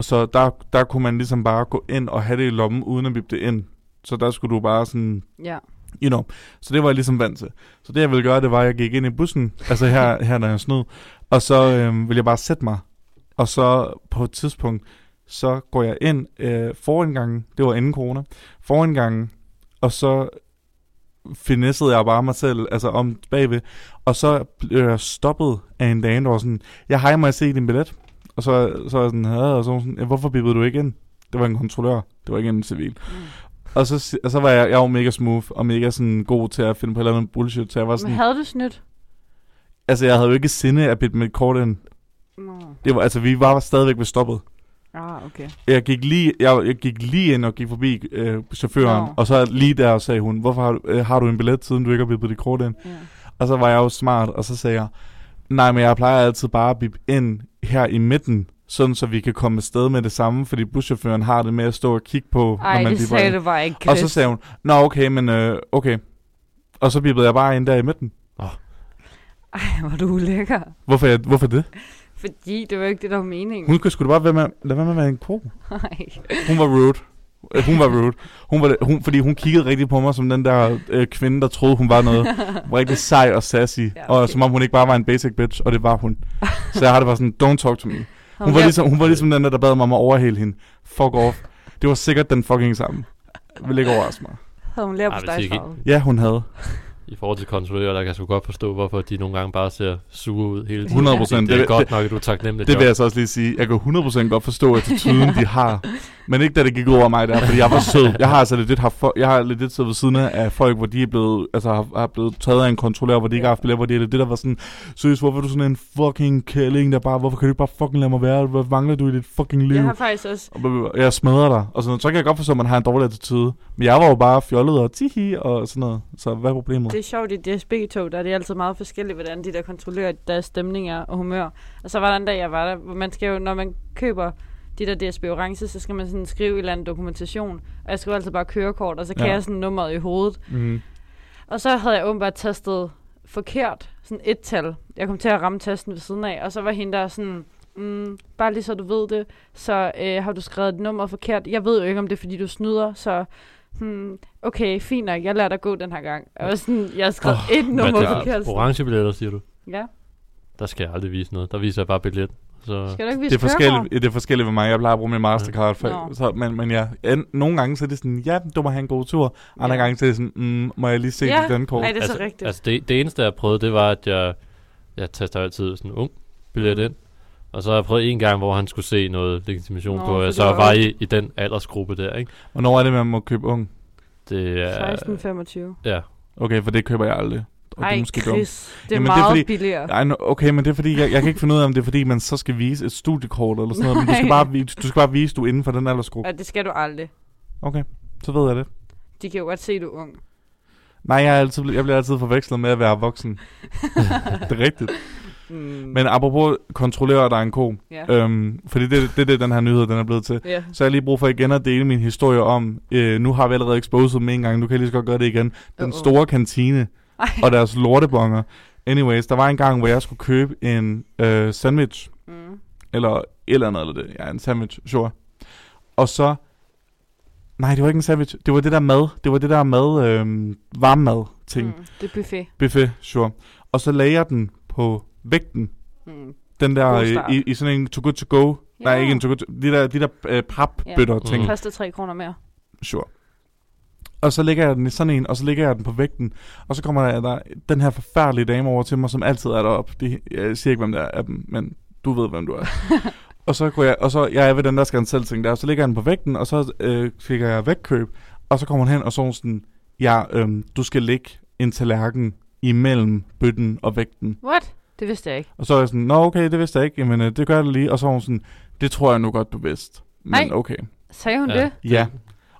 Så der, der kunne man ligesom bare gå ind og have det i lommen, uden at bippe det ind. Så der skulle du bare sådan, Ja. you know. Så det var jeg ligesom vant til. Så det jeg ville gøre, det var, at jeg gik ind i bussen, altså her, [laughs] her når jeg snød, og så øhm, ville jeg bare sætte mig. Og så på et tidspunkt, så går jeg ind øh, foran det var inden corona, foran og så finessede jeg bare mig selv, altså om bagved, og så blev jeg stoppet af en dame, der var sådan, jeg hej, må jeg se din billet? Og så, så jeg sådan, ja, og så sådan, hvorfor bippede du ikke ind? Det var en kontrollør, det var ikke en civil. Mm. Og så, og så var jeg, jeg var mega smooth, og mega sådan god til at finde på et eller andet bullshit, så jeg var Men sådan, havde du snydt? altså jeg havde jo ikke sinde at bitte mit kort ind. Nå. Det var, altså vi var stadigvæk ved stoppet. Ah, okay. Jeg gik lige, jeg, jeg gik lige ind og gik forbi øh, chaufføren, Nå. og så lige der sagde hun, hvorfor har du, øh, har du en billet, siden du ikke har bippet dit kort ind? Ja. Og så var jeg jo smart, og så sagde jeg, nej, men jeg plejer altid bare at bippe ind her i midten, sådan så vi kan komme afsted med det samme, fordi buschaufføren har det med at stå og kigge på, Ej, når man det sagde ind. du bare ikke, Og så Chris. sagde hun, nå okay, men øh, okay. Og så bippede jeg bare ind der i midten. Ej, hvor du ulækker. Hvorfor, jeg, hvorfor det? Fordi det var ikke det, der var meningen. Hun kunne sgu da bare være med, lade være med at være en ko. Nej. Hun var rude. Øh, Hun var rude. Hun var, hun, fordi hun kiggede rigtig på mig som den der øh, kvinde, der troede, hun var noget. [laughs] Rigtig sej og sassy. Ja, okay. Og som om hun ikke bare var en basic bitch, og det var hun. Så jeg har det bare sådan, don't talk to me. Hun var, ligesom, hun var ligesom den der, der bad mig om at overhale hende. Fuck off. Det var sikkert den fucking sammen. Jeg vil ikke overraske mig. Havde hun lært på stegsfarvet? Ja, hun havde. I forhold til kontrollører, der kan jeg sgu godt forstå, hvorfor de nogle gange bare ser sure ud hele tiden. 100%. Det, det Det- er godt det- nok, at du er taknemmelig Det vil jeg så også lige sige. Jeg kan 100% godt forstå attituden, de har. [laughs] Men ikke da det gik over mig der, fordi jeg var sød. [laughs] Jeg har altså lidt for, jeg har lidt siddet ved siden af folk, hvor de er blevet, altså har, har blevet taget af en kontrollør, hvor de ikke har haft billet, hvor det er det, der var sådan, seriøst, hvorfor er du sådan en fucking kælling, der bare, hvorfor kan du ikke bare fucking lade mig være? Hvad mangler du i dit fucking liv? Jeg har faktisk også... Og. Jeg smadrer dig. Og sådan noget. Så kan jeg godt forstå, at man har en dårlig attitude. Men jeg var jo bare fjollet og tihi og sådan noget. Så hvad er problemet? Det er sjovt i DSB-tog, der er det altid meget forskelligt, hvordan de der kontrollører, deres stemning er og humør. Og så var der en dag, jeg var der, hvor man skal jo, når man køber de der DSB Orange, så skal man sådan skrive en eller anden dokumentation. Og jeg skrev altid bare kørekort, og så kan Ja. jeg sådan nummeret i hovedet. Mm. Og så havde jeg åbenbart tastet forkert, sådan et tal. Jeg kom til at ramme tasten ved siden af, og så var hende der sådan, mm, bare lige så du ved det, så øh, har du skrevet et nummer forkert. Jeg ved jo ikke, om det er, fordi du snyder, så hmm, okay, fint nok, jeg lader dig gå den her gang. Jeg var sådan, jeg har skrevet oh, et nummer forkert. er orange billetter, siger du? Ja, Der skal jeg aldrig vise noget. Der viser jeg bare billet. Så skal du ikke Det er, forskelligt, det er forskelligt ved mig. Jeg plejer at bruge min Mastercard. For, Nå. så, men, men ja, en, nogle gange så er det sådan, ja, du må have en god tur. Andre Ja. gange så er det sådan, mm, må jeg lige se Ja. dit dankort? Nej, det er altså, så rigtigt. Altså det, det eneste, jeg prøvede, det var, at jeg, jeg tester altid sådan en ung billet Mm. ind. Og så har jeg prøvet en gang, hvor han skulle se noget legitimation Nå, på. for Jeg så var i, i den aldersgruppe der, ikke? Hvornår er det, man må købe ung? Det er... 16-25. Ja. Okay, for det køber jeg aldrig. Og det Ej, er måske dumt. Chris, det er Jamen, det er meget fordi- billigere. Ej, no, okay, men det er fordi, jeg, jeg kan ikke finde ud af, om det er fordi, man så skal vise et studiekort eller sådan noget. Men du skal, bare, du skal bare vise, du er inden for den aldersgruppe. Og det skal du aldrig. Okay, så ved jeg det. De kan jo godt se, at du er ung. Nej, jeg, er altid, jeg bliver altid forvekslet med at være voksen. [laughs] det er rigtigt. Mm. Men apropos kontrollere, der er en ko. ja. Øhm, fordi det er det, det, den her nyhed, den er blevet til. ja. Så har jeg lige brug for igen at dele min historie om, øh, nu har vi allerede exposed dem en gang, nu kan jeg lige så godt gøre det igen. Den Uh-oh. store kantine Ej. og deres lortebonger. Anyways, der var en gang, hvor jeg skulle købe en øh, sandwich, Mm. eller et eller andet, eller det. Ja, en sandwich, sure. Og så, nej, det var ikke en sandwich, det var det der mad, det var det der mad, øh, varmmad ting, mm. Det er buffet. buffet, sure. Og så lagde jeg den på vægten, Mm. den der øh, i, i sådan en too good to go, ja. nej, ikke en too good to, de der, de der øh, papbøtter Ja. ting, Mm. Koster 3 kroner mere. Sure. Og så lægger jeg den i sådan en, og så lægger jeg den på vægten. Og så kommer der, der den her forfærdelige dame over til mig, som altid er deroppe. De, jeg siger ikke, hvem der er af dem, men du ved, hvem du er. [laughs] og så går jeg, og så jeg er ved den der skal selv ting der, og så lægger jeg den på vægten, og så øh, fik jeg vægtkøb. Og så kommer hun hen, og så hun sådan, ja, øhm, du skal lægge en tallerken imellem bøtten og vægten. What? Det vidste jeg ikke. Og så er jeg sådan, nå okay, det vidste jeg ikke, jamen øh, det gør jeg lige. Og så er hun sådan, det tror jeg nu godt, du vidste. Men Nej. okay. Sagde hun Ja. det? Ja.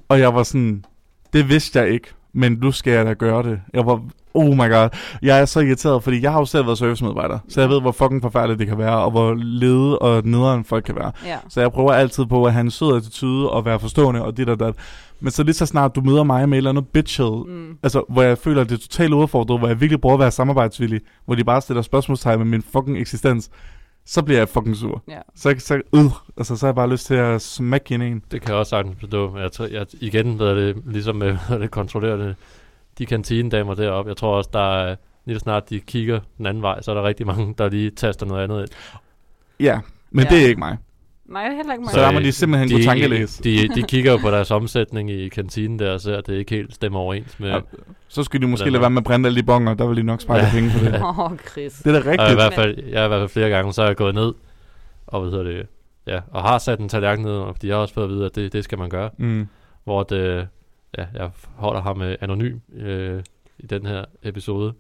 Og jeg var sådan, det vidste jeg ikke, men nu skal jeg da gøre det. Jeg var, oh my god, jeg er så irriteret, fordi jeg har jo selv været servicemedarbejder, så jeg ved, hvor fucking forfærdeligt det kan være, og hvor lede og nederen folk kan være. Ja. Så jeg prøver altid på at have en sød attitude og være forstående og dit og dat. Men så lige så snart du møder mig med et eller andet bitchet, Mm. altså hvor jeg føler, at det er totalt udfordret, hvor jeg virkelig prøver at være samarbejdsvillig, hvor de bare stiller spørgsmålstegn med min fucking eksistens, så bliver jeg fucking sur. Ja. Så, så, øh, altså, så har jeg bare lyst til at smække ind i en. Det kan jeg også sagtens forstå. Jeg, tror, jeg, igen ved det, ligesom med hvad [laughs] det kontrollerende, de kantinedamer deroppe. Jeg tror også, der er, lige så snart de kigger den anden vej, så er der rigtig mange, der lige taster noget andet ind. Ja, men Ja. det er ikke mig. Nej, det er heller ikke mig. Så der må de simpelthen gå tankelæs. De, de kigger jo på deres omsætning i kantinen der, og ser, at det ikke helt stemmer overens med... Ja, Så skulle de måske lade være med at brænde alle de bonger, der vil de nok spare Ja. penge på det. [laughs] Åh, oh, Chris. Det er da Og i rigtigt. hvert fald, jeg har i hvert fald flere gange, så er jeg gået ned, og hvad hedder det, ja, og har sat en tallerken ned, fordi jeg har også fået at vide, at det, det skal man gøre. Mm. Hvor det, ja, jeg holder ham øh, anonym øh, i den her episode.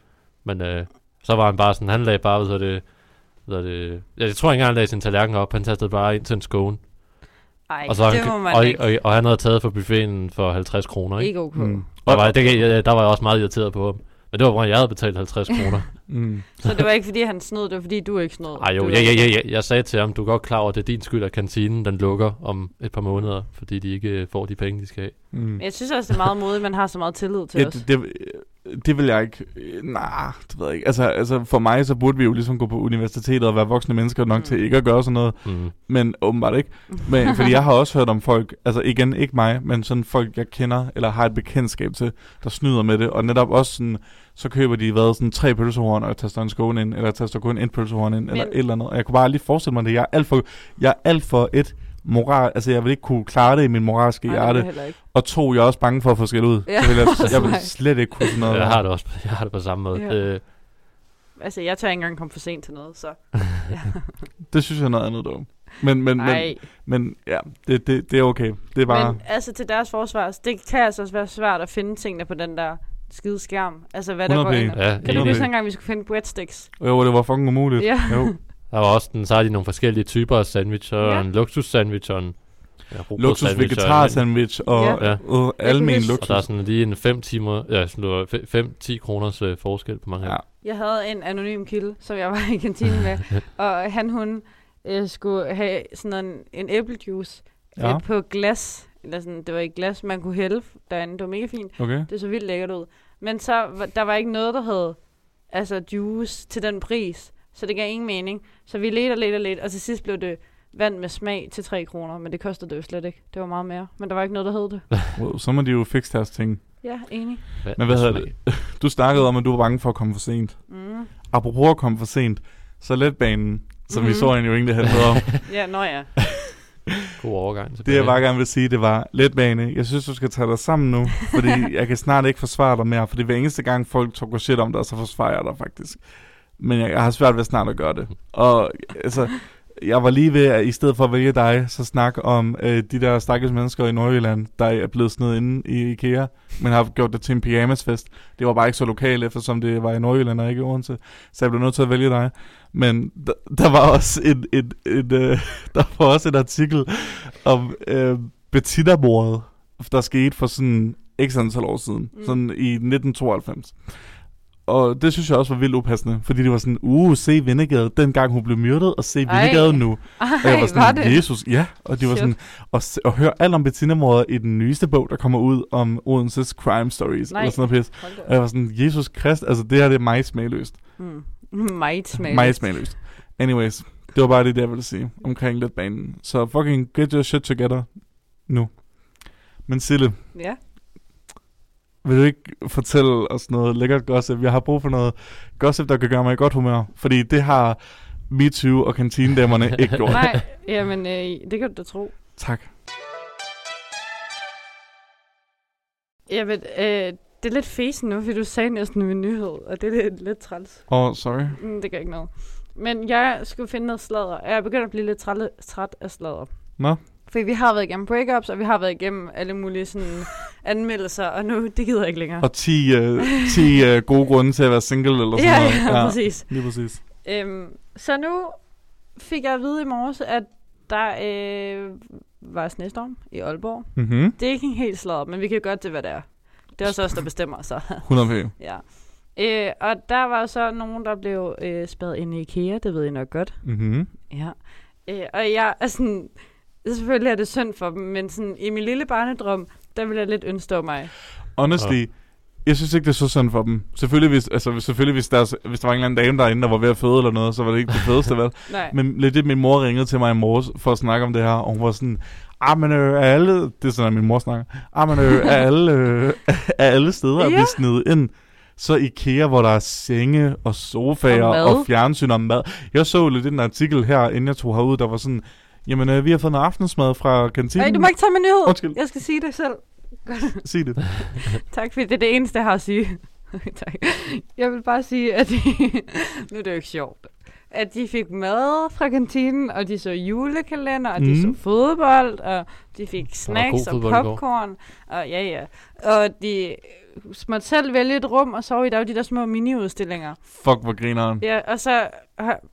Men øh, så var han bare sådan, han lagde bare, hvad hedder det, hedder det, ja, jeg tror ikke engang, han lagde sin tallerken op, han tastede bare ind til en skåne. Ej, og, så, det må man og, ikke. og, og, han havde taget for buffeten for 50 kroner, ikke? Ikke ok. Mm. Der var, det, der var jeg også meget irriteret på ham. Men det var, hvor jeg havde betalt 50 kroner. [laughs] Mm. Så det var ikke, fordi han snød, det var, fordi du ikke snød. Ej jo, ja, ja, ja, ja, jeg sagde til ham, du er godt klar over, at det er din skyld, at kantinen den lukker om et par måneder, fordi de ikke øh, får de penge, de skal have. Mm. Jeg synes også, det er meget modigt, at man har så meget tillid til Ja, os. det, det, det vil jeg ikke. øh, Nej, det ved jeg ikke. Altså, altså, for mig, så burde vi jo ligesom gå på universitetet og være voksne mennesker nok Mm. til ikke at gøre sådan noget. Mm. Men åbenbart ikke. Men, [laughs] fordi jeg har også hørt om folk, altså igen, ikke mig, men sådan folk, jeg kender, eller har et bekendtskab til, der snyder med det. Og netop også sådan, så køber de, hvad, sådan tre pølsehorn, og taster en skåne ind, eller taster kun en pølsehorn ind, men, eller et eller andet. Og jeg kunne bare lige forestille mig det. Jeg er alt for, jeg er alt for et moral, altså jeg vil ikke kunne klare det i min moralske Nej, hjerte. jeg. Og to, jeg er også bange for at få skæld ud. Ja, Så vil jeg, [laughs] jeg vil slet ikke kunne sådan noget. Jeg har det også jeg har det på samme måde. Ja. Øh, Altså, jeg tør ikke engang komme for sent til noget, så... [laughs] Det synes jeg er noget andet dog. Men, men, men, men ja, det, det, det er okay. Det er bare... men altså til deres forsvar, det kan altså også være svært at finde tingene på den der skide skærm. Altså, hvad der 100 går ind. ja, Kan du huske engang, vi skulle finde breadsticks? Jo, det var fucking umuligt. Ja. Jo. [laughs] Der var også den, så har de nogle forskellige typer af sandwich, og Ja. en luksus sandwich og en ja, Luksus og vegetar sandwich og Ja. ja. uh, almen huske- Og der er luksus. sådan lige en 5 timer, ja, sådan 5-10 kroners øh, forskel på mange af Ja. dem. Jeg havde en anonym kilde, som jeg var i kantinen med, [laughs] og han, hun øh, skulle have sådan en, en æblejuice ja. Øh, på glas. Eller sådan, det var ikke glas, man kunne hælde derinde. Det var mega fint. Okay. Det så vildt lækkert ud. Men så, der var ikke noget, der hed altså juice til den pris. Så det gav ingen mening. Så vi ledte og ledte og ledte, og til sidst blev det vand med smag til 3 kroner. Men det kostede det jo slet ikke. Det var meget mere. Men der var ikke noget, der hed det. [laughs] Well, så må de jo fikse deres ting. Ja, enig. Men hvad hedder det? [laughs] Du snakkede om, at du var bange for at komme for sent. Mm. Apropos at komme for sent, så letbanen, som mm. vi så jo egentlig handlede om, [laughs] Ja, nå ja. God overgang. det jeg bare gerne vil sige, det var letbane. Jeg synes, du skal tage dig sammen nu, fordi jeg kan snart ikke forsvare dig mere, fordi hver eneste gang folk talker shit om dig, så forsvarer jeg dig faktisk. Men jeg, jeg har svært ved snart at gøre det. Og altså, jeg var lige ved, at i stedet for at vælge dig, så snak om øh, de der stakkels mennesker i Nordjylland, der er blevet snedet inde i IKEA, men har gjort det til en pyjamasfest. Det var bare ikke så lokalt, eftersom det var i Nordjylland og ikke i Odense. Så jeg blev nødt til at vælge dig. Men der, der var også en, en, en, øh, [laughs] der var også en artikel om øh, Bettina-mordet, der skete for sådan x antal år siden, mm. sådan i 1992. Og det synes jeg også var vildt upassende, fordi det var sådan, uh, se Vindegade, dengang hun blev myrdet, og se. Vindegade nu. Ej, Og jeg var sådan, var det? Jesus, ja. Og de var Shit. sådan, og, se- og høre alt om Bettina i den nyeste bog, der kommer ud om Odenses Crime Stories, Nej. eller sådan noget pis. Og jeg var sådan, Jesus Krist, altså det her, det er mig smagløst. Mm. [laughs] Meget smageligt. Mig smagløst. Anyways, det var bare det, jeg ville sige omkring letbanen. Så fucking get your shit together nu. Men Sille, Ja. Vil du ikke fortælle os noget lækkert gossip? Jeg har brug for noget gossip, der kan gøre mig i godt humør. Fordi det har MeToo og kantinedamerne [laughs] ikke gjort. Nej, jamen, øh, det kan du da tro. Tak. Jeg ved, øh, det er lidt fesen nu, fordi du sagde næsten min nyhed, og det er lidt, lidt træls. Åh, oh, sorry. Mm, det gør ikke noget. Men jeg skulle finde noget sladder, og jeg er begyndt at blive lidt træt, træt af sladder. Nå, For vi har været igennem breakups, og vi har været igennem alle mulige sådan anmeldelser, og nu, det gider jeg ikke længere. og 10, uh, 10 uh, gode grunde til at være single eller sådan ja, noget. ja, præcis. lige præcis. Øhm, så nu fik jeg at vide i morges, at der øh, var snestorm i Aalborg. Mm-hmm. Det er ikke helt slået op, men vi kan godt til, hvad det er. Det er også os, der bestemmer, så 100 p. [laughs] ja. Øh, og der var så nogen, der blev øh, spadet ind i IKEA, det ved I nok godt. Mm-hmm. Ja. Øh, og jeg er sådan, selvfølgelig er det synd for dem, men sådan, i min lille barnedrøm, der ville jeg lidt ønske var mig. Honestly, jeg synes ikke, det er så synd for dem. Selvfølgelig, hvis, altså, selvfølgelig hvis, der, hvis der var en eller anden dame derinde, der var ved at føde eller noget, så var det ikke det fedeste, vel? [laughs] Men lidt det, min mor ringede til mig i morges for at snakke om det her, og hun var sådan, ah, men øh, er alle, det er sådan, at min mor snakker, ah, men øh, er alle, øh, [laughs] er alle steder at Ja. blive snedet ind? Så IKEA, hvor der er senge og sofaer Og og, mad. og fjernsyn og mad. Jeg så lidt den artikel her, inden jeg tog herud, der var sådan, jamen øh, vi har fået noget aftensmad fra kantinen. Nej, du må ikke tage min nyhed. Undskyld. Jeg skal sige det selv. [laughs] Sig det. [laughs] Tak, fordi det er det eneste, jeg har at sige. [laughs] tak. Jeg vil bare sige, at de, nu er det jo ikke sjovt, at de fik mad fra kantinen, og de så julekalender, og de Mhm. så fodbold, og de fik snacks og popcorn, og ja, ja. Og de måtte selv vælge et rum og sove i. Der er jo de der små miniudstillinger. Fuck, hvor grineren. Ja, og så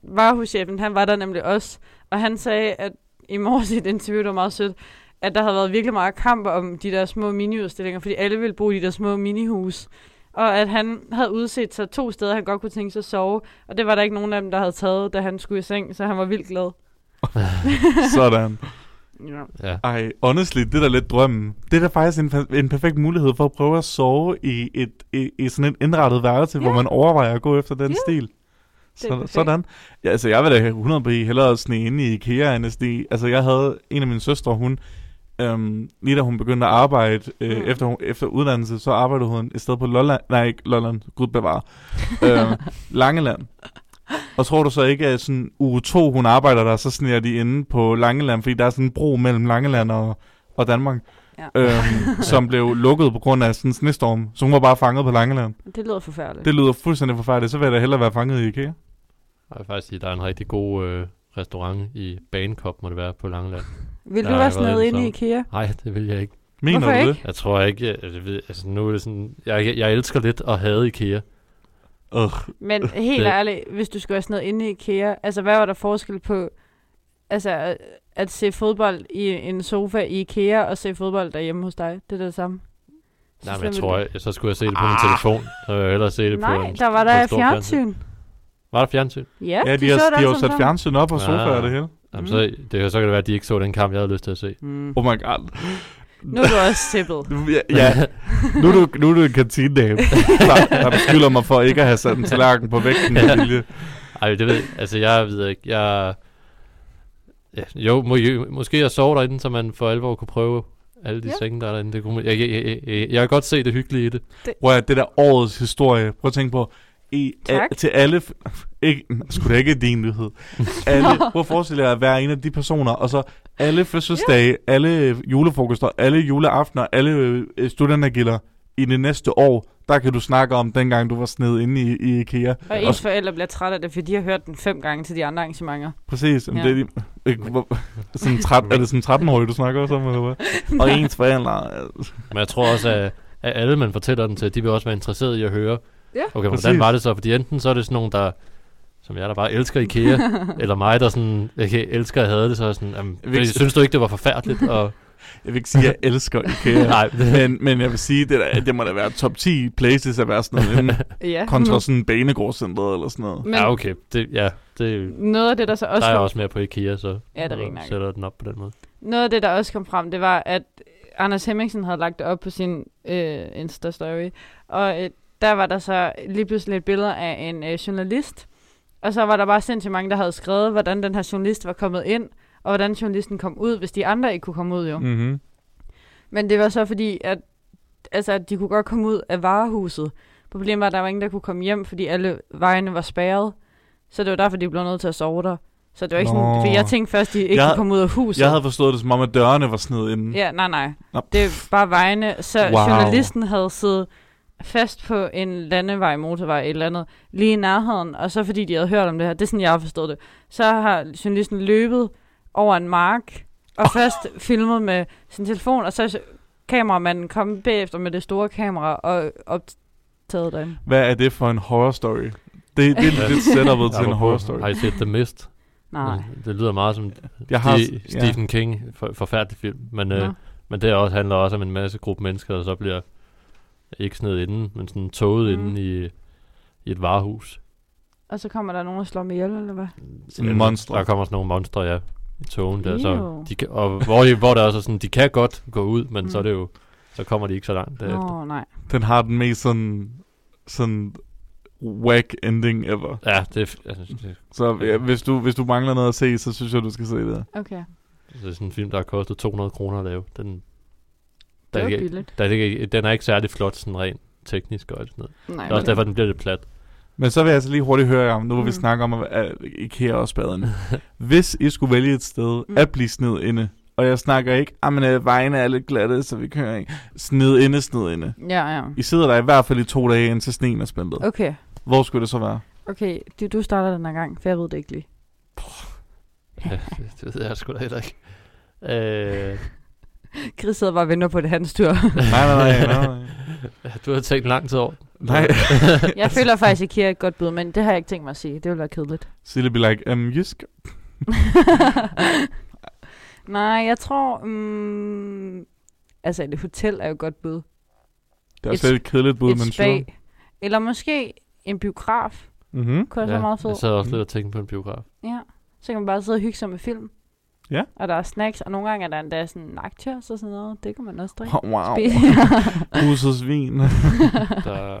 var huschefen, han var der nemlig også, og han sagde, at i morges i et interview, det var meget sødt, at der havde været virkelig meget kamp om de der små miniudstillinger, fordi alle ville bo i de der små minihus. Og at han havde udset sig to steder, han godt kunne tænke sig at sove, og det var der ikke nogen af dem, der havde taget, da han skulle i seng, så han var vildt glad. [laughs] Sådan. Ja. Ja. Ej, honestly, det er da lidt drømmen. Det er da faktisk en, en perfekt mulighed for at prøve at sove i, et, i, i sådan et indrettet værelse, Ja. hvor man overvejer at gå efter den Ja. stil. Så, sådan. Ja, altså, jeg vil da 100 på hellere sne inde i IKEA end at sne. Altså, jeg havde en af mine søstre, hun... Øhm, lige da hun begyndte at arbejde øh, Mm. efter, hun- efter uddannelse, så arbejdede hun et sted på Lolland. Nej, ikke Lolland. Gud bevare. øh, [laughs] Langeland. Og tror du så ikke, at sådan uge to, hun arbejder der, så sneer de inde på Langeland, fordi der er sådan en bro mellem Langeland og, og Danmark, Ja. øhm, som blev lukket på grund af sådan en snestorm. Så hun var bare fanget på Langeland. Det lyder forfærdeligt. Det lyder fuldstændig forfærdeligt. Så vil jeg da hellere være fanget i IKEA. Jeg vil faktisk sige, der er en rigtig god øh, restaurant i Bankop, må det være, på Langeland. [laughs] Vil du være sådan noget inde i IKEA? Nej, det vil jeg ikke. Mener Hvorfor du ikke? det? Jeg tror ikke, jeg, jeg ved, altså nu er det sådan, jeg, jeg, jeg elsker lidt at have IKEA. Ugh. Men [laughs] helt Det- ærligt, hvis du skulle være sådan noget inde i IKEA, altså hvad var der forskel på altså, at, at se fodbold i en sofa i IKEA og se fodbold derhjemme hos dig? Det er det samme. Så Nej, men jeg er tror, jeg, så skulle jeg se det på Ah. min telefon. Så vil jeg hellere se det på Nej, en, der var på der fjernsyn. Var der fjernsyn? Ja, Ja, de, så har, det de har jo sat fjernsyn op og sofa Ah. og det hele. Jamen, Mm. så, det kan, så kan det være, at de ikke så den kamp, jeg havde lyst til at se. Mm. Oh my god. Nu er du også sippet. Nu- [laughs] Ja, ja. nu, er du, nu er du en kantinedame, der, der beskylder mig for ikke at have sat en tallerken på vægten med [laughs] vilje. Ej, det ved jeg- altså jeg ved ikke, jeg... Ja, jo, må, måske jeg sover derinde, så man for alvor kunne prøve alle de Ja. ja. senge, der er derinde. Det kunne, jeg, jeg, jeg, jeg, jeg kan godt se det hyggelige i det. Prøv at det der årets historie. Prøv at tænke på, i, Tak. a, til alle... Ikke, skulle det ikke din nyhed. [laughs] Alle, prøv at forestille jer at være en af de personer, og så alle fødselsdage, alle julefrokoster, alle juleaftener, alle øh, studentergilder i det næste år, der kan du snakke om dengang du var sned inde i, i IKEA. Og ens forældre bliver trætte af det, fordi de har hørt den fem gange til de andre arrangementer. Præcis. Ja. Ja. Det er, de, ikke, hvor, sådan træt, er det sådan 13-årig, du snakker også om, eller hvad? [laughs] Og ens forældre... altså, Men jeg tror også, at, at alle, man fortæller den til, de vil også være interesseret i at høre. Ja. Okay, Præcis. hvordan var det så? Fordi enten så er det sådan nogen, der som jeg der bare elsker IKEA, [laughs] eller mig, der sådan, okay, elsker at have det, så er sådan, jamen, ikke- synes du ikke, det var forfærdeligt? Og, [laughs] Jeg vil ikke sige, at jeg elsker IKEA. [laughs] nej, men, men jeg vil sige, det, der, det må da være top 10 places at være sådan noget Ja. kontra sådan Banegårdscenteret eller sådan noget. Men ja, okay, det, ja, det, noget af det, der så også der er jeg kom, også mere på IKEA, så Ja, det er sætter den op på den måde. noget af det, der også kom frem, det var, at Anders Hemmingsen havde lagt det op på sin øh, Insta-story. Og øh, der var der så lige pludselig et billede af en øh, journalist. Og så var der bare sindssygt mange, der havde skrevet, hvordan den her journalist var kommet ind, og hvordan journalisten kom ud, hvis de andre ikke kunne komme ud jo. Mm. Mm-hmm. Men det var så fordi, at, altså, at de kunne godt komme ud af varehuset. Problemet var, at der var ingen, der kunne komme hjem, fordi alle vejene var spærret. Så det var derfor, de blev nødt til at sove der. Så det var ikke Nå. sådan, fordi jeg tænkte først, de ikke Jeg- kunne komme ud af huset. Jeg havde forstået det som om, at dørene var sned inden. Ja, nej, nej. Nå, Det er bare vejene. Så wow. journalisten havde siddet fast på en landevej, motorvej, et eller andet, lige i nærheden. Og så fordi de havde hørt om det her, det er sådan, jeg har forstået det, så har journalisten løbet over en mark, og oh. først filmet med sin telefon, og så er kameramanden kom bagefter med det store kamera og optaget derinde. Hvad er det for en horror story? Det, det er lidt [laughs] setupet til en horror story. Har I set The Mist? Nej. Men Det lyder meget som Jeg har, Stephen King, for, forfærdelig film. Men, øh, men det også, handler også om en masse gruppe mennesker, der så bliver ikke sned inden, men sådan toget Mm. mm. inde i, i et varehus. Og så kommer der nogen og slår mig ihjel, eller hvad? Sådan monstre. Der kommer sådan nogle monstre, ja, i togen der. Så de kan, og hvor, de, hvor der også er sådan, de kan godt gå ud, men Mm. så er det jo, så kommer de ikke så langt Åh, derefter. oh, nej. Den har den mest sådan, sådan whack ending ever. Ja, det, det, Så ja, hvis, du, hvis du mangler noget at se, så synes jeg, du skal se det. Okay. det er sådan en film, der har kostet 200 kroner at lave. Den, Det der, var er ikke- billigt. der er ikke, den er ikke særlig flot, sådan rent teknisk og alt sådan noget. Nej, Det er også derfor, den bliver lidt plat. Men så vil jeg altså lige hurtigt høre jer om, nu hvor mm. vi snakker om at, IKEA og spaderne. [laughs] Hvis I skulle vælge et sted Mm. at blive sned inde, og jeg snakker ikke, at men, vejene er lidt glatte, så vi kører ikke. Sned inde, sned inde. Ja, ja. I sidder der i hvert fald i to dage, indtil sneen er spændt. Okay. Hvor skulle det så være? Okay, du, du starter den her gang, for jeg ved det ikke lige. Ja, det, det ved jeg sgu da heller ikke. Øh, Chris sidder bare og venter på det hans tur. Nej, nej, nej, nej, ja, du har tænkt lang tid over. Nej. [laughs] jeg føler faktisk, at IKEA er et godt bud, men det har jeg ikke tænkt mig at sige. Det ville være kedeligt. Silly be like, um, jysk. [laughs] Nej, jeg tror... Mm, altså, et hotel er jo et godt bud. Det er Et- også lidt kedeligt bud, et men spa. sure. Eller måske en biograf. Mm-hmm. Kunne også være meget fed. jeg sad også lidt og tænkte på en biograf. Ja. Så kan man bare sidde og hygge sig med film. Ja. Og der er snacks, og nogle gange er der endda sådan noctures og sådan noget. Det kan man også drikke. Oh, [laughs] wow. [laughs] Husets vin. [laughs] Der er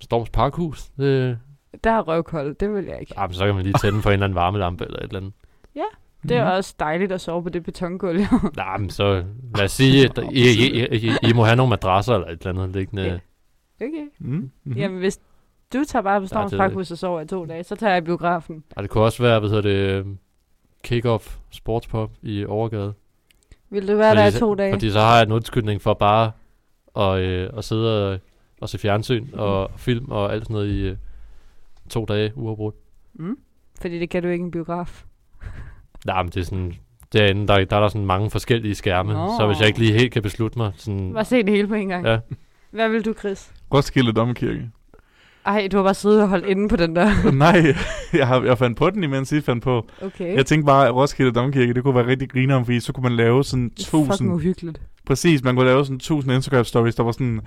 Storms Parkhus. Det, der er røvkoldt, det vil jeg ikke. ah, men så kan man lige tænde for en eller anden varmelampe eller et eller andet. Det er Mhm. også dejligt at sove på det betongulv. Nej, men så lad os sige, at I, I, I, I, I må have nogle madrasser eller et eller andet liggende. Ja. okay. Mm. Mm-hmm. Jamen, hvis du tager bare på Storms det- Parkhus og sover i to dage, så tager jeg biografen. Og det kunne også være, hvad hedder det, øhm, kick-off sportspop i Overgade. Vil du være der i to dage? Fordi så har jeg en undskyldning for bare at, øh, at sidde og, og se fjernsyn og film og alt sådan noget i øh, to dage uafbrudt. Mm. Fordi det kan du ikke i en biograf. [laughs] Nej, men det er sådan, derinde, der, der er der sådan mange forskellige skærme, Nå. så hvis jeg ikke lige helt kan beslutte mig, sådan, Bare se det hele på en gang. ja, Hvad vil du, Chris? Roskilde Domkirke. Ej, du har bare siddet og holdt inde på den der. [laughs] Nej, jeg, har, jeg fandt på den, imens I fandt på. Okay. Jeg tænkte bare, at Roskilde Domkirke, det kunne være rigtig grineren, fordi så kunne man lave sådan Fucking tusind... uhyggeligt. Præcis, man kunne lave sådan tusind Instagram stories, der var sådan,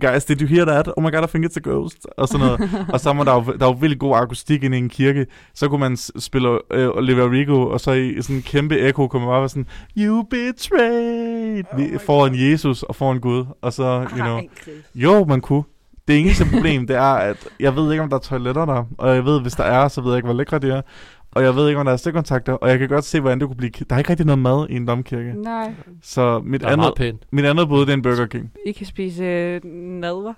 guys, did you hear that? Oh my god, I think it's a ghost. Og sådan noget. [laughs] og så var der jo, der var jo virkelig god akustik inde i en kirke. Så kunne man spille øh, Olivia Rigo, og så i sådan en kæmpe ekko kunne man bare være sådan, you betrayed Oh foran Jesus og foran Gud. Og så, you know, Ej, jo, man kunne. Det eneste problem, det er, at jeg ved ikke, om der er toiletter der. Og jeg ved, hvis der er, så ved jeg ikke, hvor lækre de er. Og jeg ved ikke, om der er stikkontakter. Og jeg kan godt se, hvordan det kunne blive... Der er ikke rigtig noget mad i en domkirke. Nej, Så mit der er andet, pænt. mit andet bud, det er en Burger King. I kan spise øh, nadver.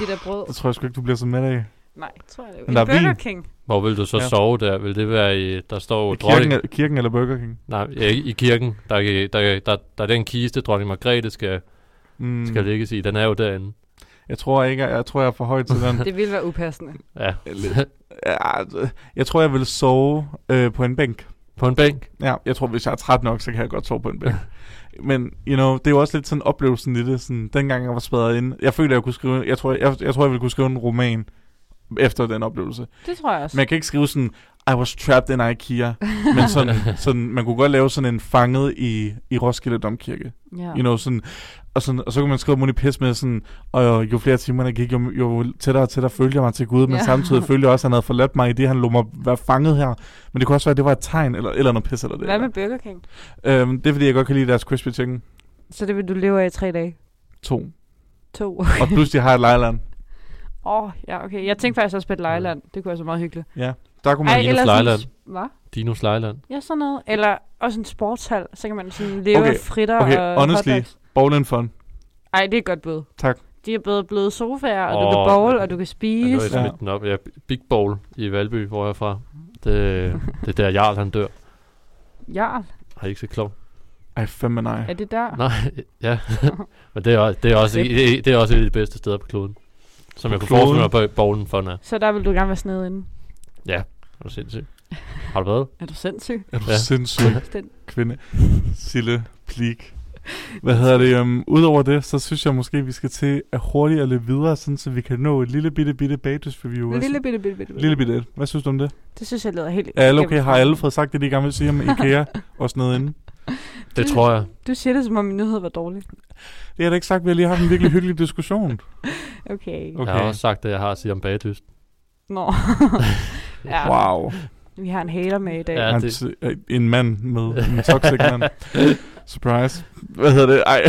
Det der brød. Det tror jeg sgu ikke, du bliver så med af. Nej, tror jeg det. Men En der er Burger vin. King. Hvor vil du så Ja. ja. sove der? Vil det være i, der står I dronning... kirken, kirken eller Burger King? Nej, ja, i, kirken. Der, er- der, er- der, der er den kiste, dronning Margrethe skal, Mm. skal lægges i. Den er jo derinde. Jeg tror ikke, jeg, jeg tror, jeg er for højt til den. [laughs] Det ville være upassende. Ja. [laughs] Ja, jeg tror, jeg vil sove øh, på en bænk. På en bænk. Ja, jeg tror, hvis jeg er træt nok, så kan jeg godt sove på en bænk. [laughs] Men, you know, det er jo også lidt sådan oplevelsen i det. Sådan, dengang jeg var spadret inde. Jeg følte, jeg kunne skrive... Jeg tror, jeg, jeg, tror, jeg ville kunne skrive en roman efter den oplevelse. Det tror jeg også. Men jeg kan ikke skrive sådan, I was trapped in IKEA. [laughs] Men sådan, sådan, man kunne godt lave sådan en fanget i, i Roskilde Domkirke. ja. You know, sådan, og, sådan, og så kunne man skrive Moni Pis med sådan, og jo, flere timer der gik, jo, jo tættere og tættere følte jeg mig til Gud, men Ja. samtidig [laughs] følte jeg også, at han havde forladt mig i det, han lå mig være fanget her. Men det kunne også være, at det var et tegn, eller, eller noget pis eller det. Hvad med Burger King? Øhm, det er fordi, jeg godt kan lide deres crispy chicken. Så det vil du leve af i tre dage? To. To. Og pludselig har jeg et lejland. Åh, oh, ja, okay. Jeg tænkte faktisk også på et lejland. Det kunne være så meget hyggeligt. Ja, der kunne man... Ej, Dinos. Lejland. Hvad? Dinos Lejland. Ja, sådan noget. Eller også en sportshal. Så kan man sådan leve Okay, fritter okay, og honestly. hotdogs. Bowl and fun. Ej, det er et godt bud. Tak. De er blevet blevet sofaer, og du Åh, kan bowl, og du kan Ja, nu spise. er jeg Ja. smidt den op. Ja, Big Bowl i Valby, hvor jeg er fra. Det, det er der, Jarl han dør. Jarl, Har I ikke set klog? Ej, fandme nej. er det der? Nej, ja. [laughs] Men det er, også- det, er også, det, det er også et af de bedste steder på kloden. Som jeg kunne kloden? forestille mig på bowlen for, er. Så der vil du gerne være sned inde. Ja, er du sindssyg. Har du været? [laughs] Er du sindssyg? Er du Ja. sindssyg [laughs] Den. kvinde? Sille Plik. Hvad hedder det? Um, Udover det, så synes jeg måske, vi skal til at hurtigt at løbe videre, sådan, så vi kan nå et lille bitte bitte bagdødsreview. Hvad Lille bitte, bitte, bitte. bitte. lille bitte. Hvad synes du om det? Det synes jeg lyder helt... Er alle okay? Har alle fået sagt det, de gerne vil sige om IKEA [laughs] og sådan noget inden? Det tror jeg. Du siger det, som om min nyhed var dårlig. Det har jeg da ikke sagt, vi har lige haft en virkelig hyggelig diskussion. Okay. Okay. Jeg har også sagt det, jeg har at sige om bagdyst. Nå. Ja, Wow. vi har en hater med i dag. Ja, det- øh, En mand med en toxic mand. Surprise. Hvad hedder det? Ej.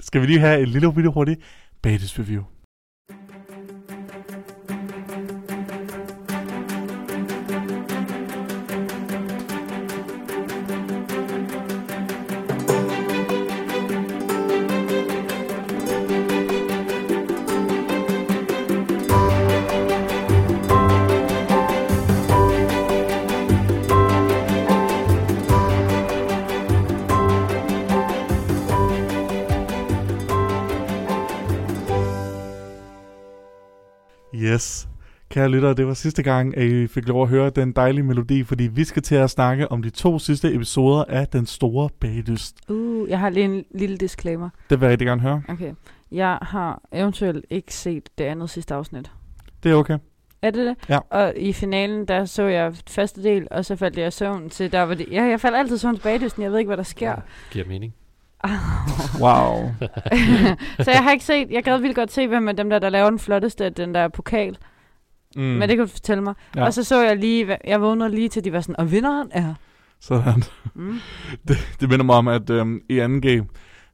Skal vi lige have et lille bitte hurtigt Bates review? Kære lyttere, det var sidste gang, at I fik lov at høre den dejlige melodi, fordi vi skal til at snakke om de to sidste episoder af Den Store Bagdyst. Uh, jeg har lige en lille disclaimer. Det vil jeg rigtig gerne høre. Okay. Jeg har eventuelt ikke set det andet sidste afsnit. Det er okay. Er det det? Ja. Og i finalen, der så jeg første del, og så faldt jeg i søvn til der, hvor det... Ja, jeg faldt altid i søvn til bagdysten. Jeg ved ikke, hvad der sker. Giver mening. [laughs] Wow. [laughs] så jeg har ikke set... Jeg gad vildt godt se, hvem af dem der, der laver den flotteste af den der pokal. Mm. Men det kan du fortælle mig. Ja. Ja. Og så så jeg lige... Jeg vågnede lige til, de var sådan... Og vinderen er... Sådan. Mm. [laughs] Det minder mig om, at øhm, i 2G,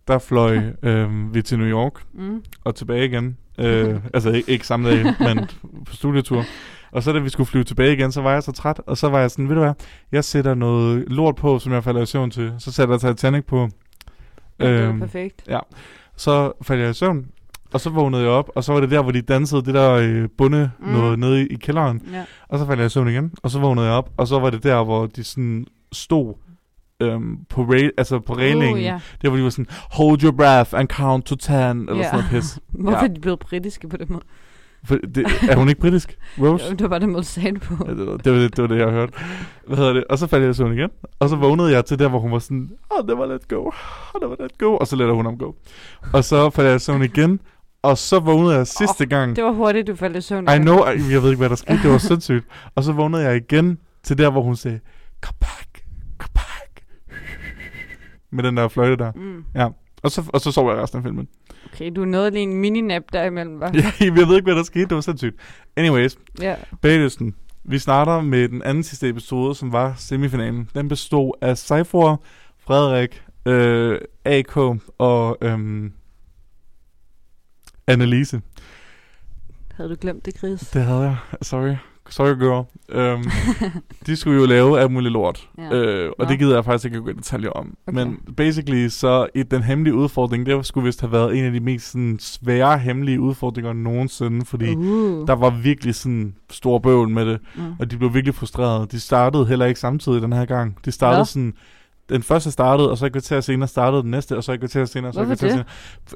der fløj øhm, vi til New York Mm. og tilbage igen. Øh, [laughs] altså ikke, ikke samme dag, [laughs] men på studietur. Og så da vi skulle flyve tilbage igen, så var jeg så træt, og så var jeg sådan, ved du hvad, jeg sætter noget lort på, som jeg falder i søvn til. Så sætter jeg Titanic på. Ja, det var Øhm, perfekt. Så faldt jeg i søvn, og så vågnede jeg op, og så var det der, hvor de dansede det der øh, bunde Mm. noget nede i, i kælderen. Ja. Og så faldt jeg i søvn igen, og så vågnede jeg op, og så var det der, hvor de sådan stod øhm, på, rail, altså på railingen. Uh, ja. Der hvor de var sådan, hold your breath and count to ten, eller Ja. sådan noget pis. [laughs] Hvorfor Ja. er de blevet britiske på den måde? For det, er hun ikke britisk? Rose? Jo, det var bare den måde, du sagde det på. Ja, det, var, det, var det, det var det, jeg hørte. Hvad hedder det? Og så faldt jeg i søvn igen. Og så vågnede jeg til der, hvor hun var sådan, oh, det var let go. Oh, det var let go. Og så lader hun gå. Og så faldt jeg i søvn igen. Og så vågnede jeg sidste Åh, gang. Det var hurtigt, du faldt i søvn. I know, I- jeg ved ikke, hvad der skete. Det var sindssygt. Og så vågnede jeg igen til der, hvor hun sagde, come back, come back. Med den der fløjte der. Mm. Og så, og så sov jeg resten af filmen. Okay, du nåede lige en mini-nap derimellem, var? Ja, [laughs] jeg ved ikke, hvad der skete. Det var sindssygt. Anyways, ja. Baglysten. Vi starter med den anden sidste episode, som var semifinalen. Den bestod af Seifor, Frederik, øh, AK og øhm, Annelise. Havde du glemt det, Chris? Det havde jeg. Sorry. Sorry, girl. Øhm, de skulle jo lave alt muligt lort. Ja. Øh, og Nå. det gider jeg faktisk ikke gå i detaljer om. Okay. Men basically, så i den hemmelige udfordring, det skulle vist have været en af de mest sådan, svære hemmelige udfordringer nogensinde, fordi uh. der var virkelig sådan stor bøvl med det. Mm. Og de blev virkelig frustrerede. De startede heller ikke samtidig den her gang. De startede Hvad? sådan... Den første startede, og så et kvarter senere startede den næste, og så et kvarter senere, og så et kvarter senere.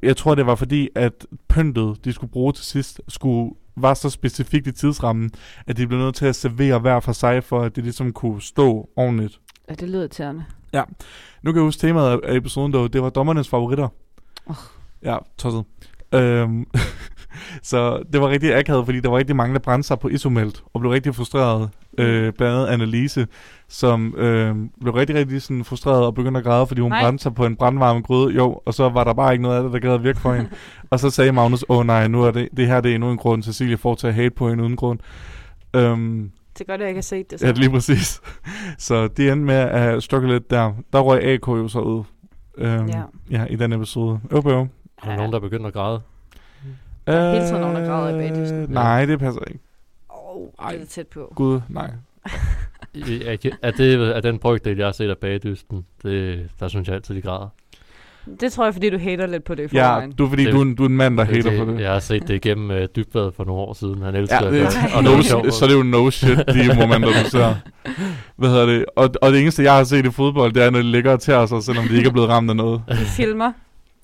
Jeg tror, det var fordi, at pyntet, de skulle bruge til sidst, skulle, var så specifikt i tidsrammen, at de blev nødt til at servere hver for sig, for at det ligesom kunne stå ordentligt. Ja, det lyder irriterende. Nu kan jeg huske temaet af- episoden, dog, det var dommernes favoritter. Åh. Ja, tosset. Øhm, [laughs] så det var rigtig akavet, fordi der var rigtig mange, der brændte sig på isomelt, og blev rigtig frustreret. Øh, blandt andet Annelise, som øh, blev rigtig, rigtig sådan frustreret og begyndte at græde, fordi hun Nej. brændte sig på en brandvarme gryde. Jo, og så var der bare ikke noget af det, der gad at virke for hende. [laughs] og så sagde Magnus, åh nej, nu er det, det her det er endnu en grund, Cecilie får til at hate på hende uden grund. Øhm, Det er godt, at jeg ikke har set det. Så. Ja, lige præcis. [laughs] Så det endte med at struggle lidt der. Der røg AK jo så ud. Øhm, Ja. ja. i den episode. Øv, øv. Er der nogen, der er begyndt at græde? Der er hele tiden nogen, der græder i bagdysten. Øh, Nej, det passer ikke. Åh, oh, det er tæt på. Gud, nej. [laughs] I- Er, er, det, er den brygdel, jeg har set af bagdysten, det, der synes jeg altid, de græder. Det tror jeg, fordi du hater lidt på det i Ja, forvejen. du er fordi, Det- du, er en- du er en mand, der hater på det. Jeg har set det igennem uh, dybvad for nogle år siden. Han elsker Ja, det, det. Og no, det er så det er jo no shit, de [laughs] momenter, du ser. Hvad hedder det? Og, og det eneste, jeg har set i fodbold, det er, når de ligger og tager sig, selvom de ikke er blevet ramt af noget. De filmer.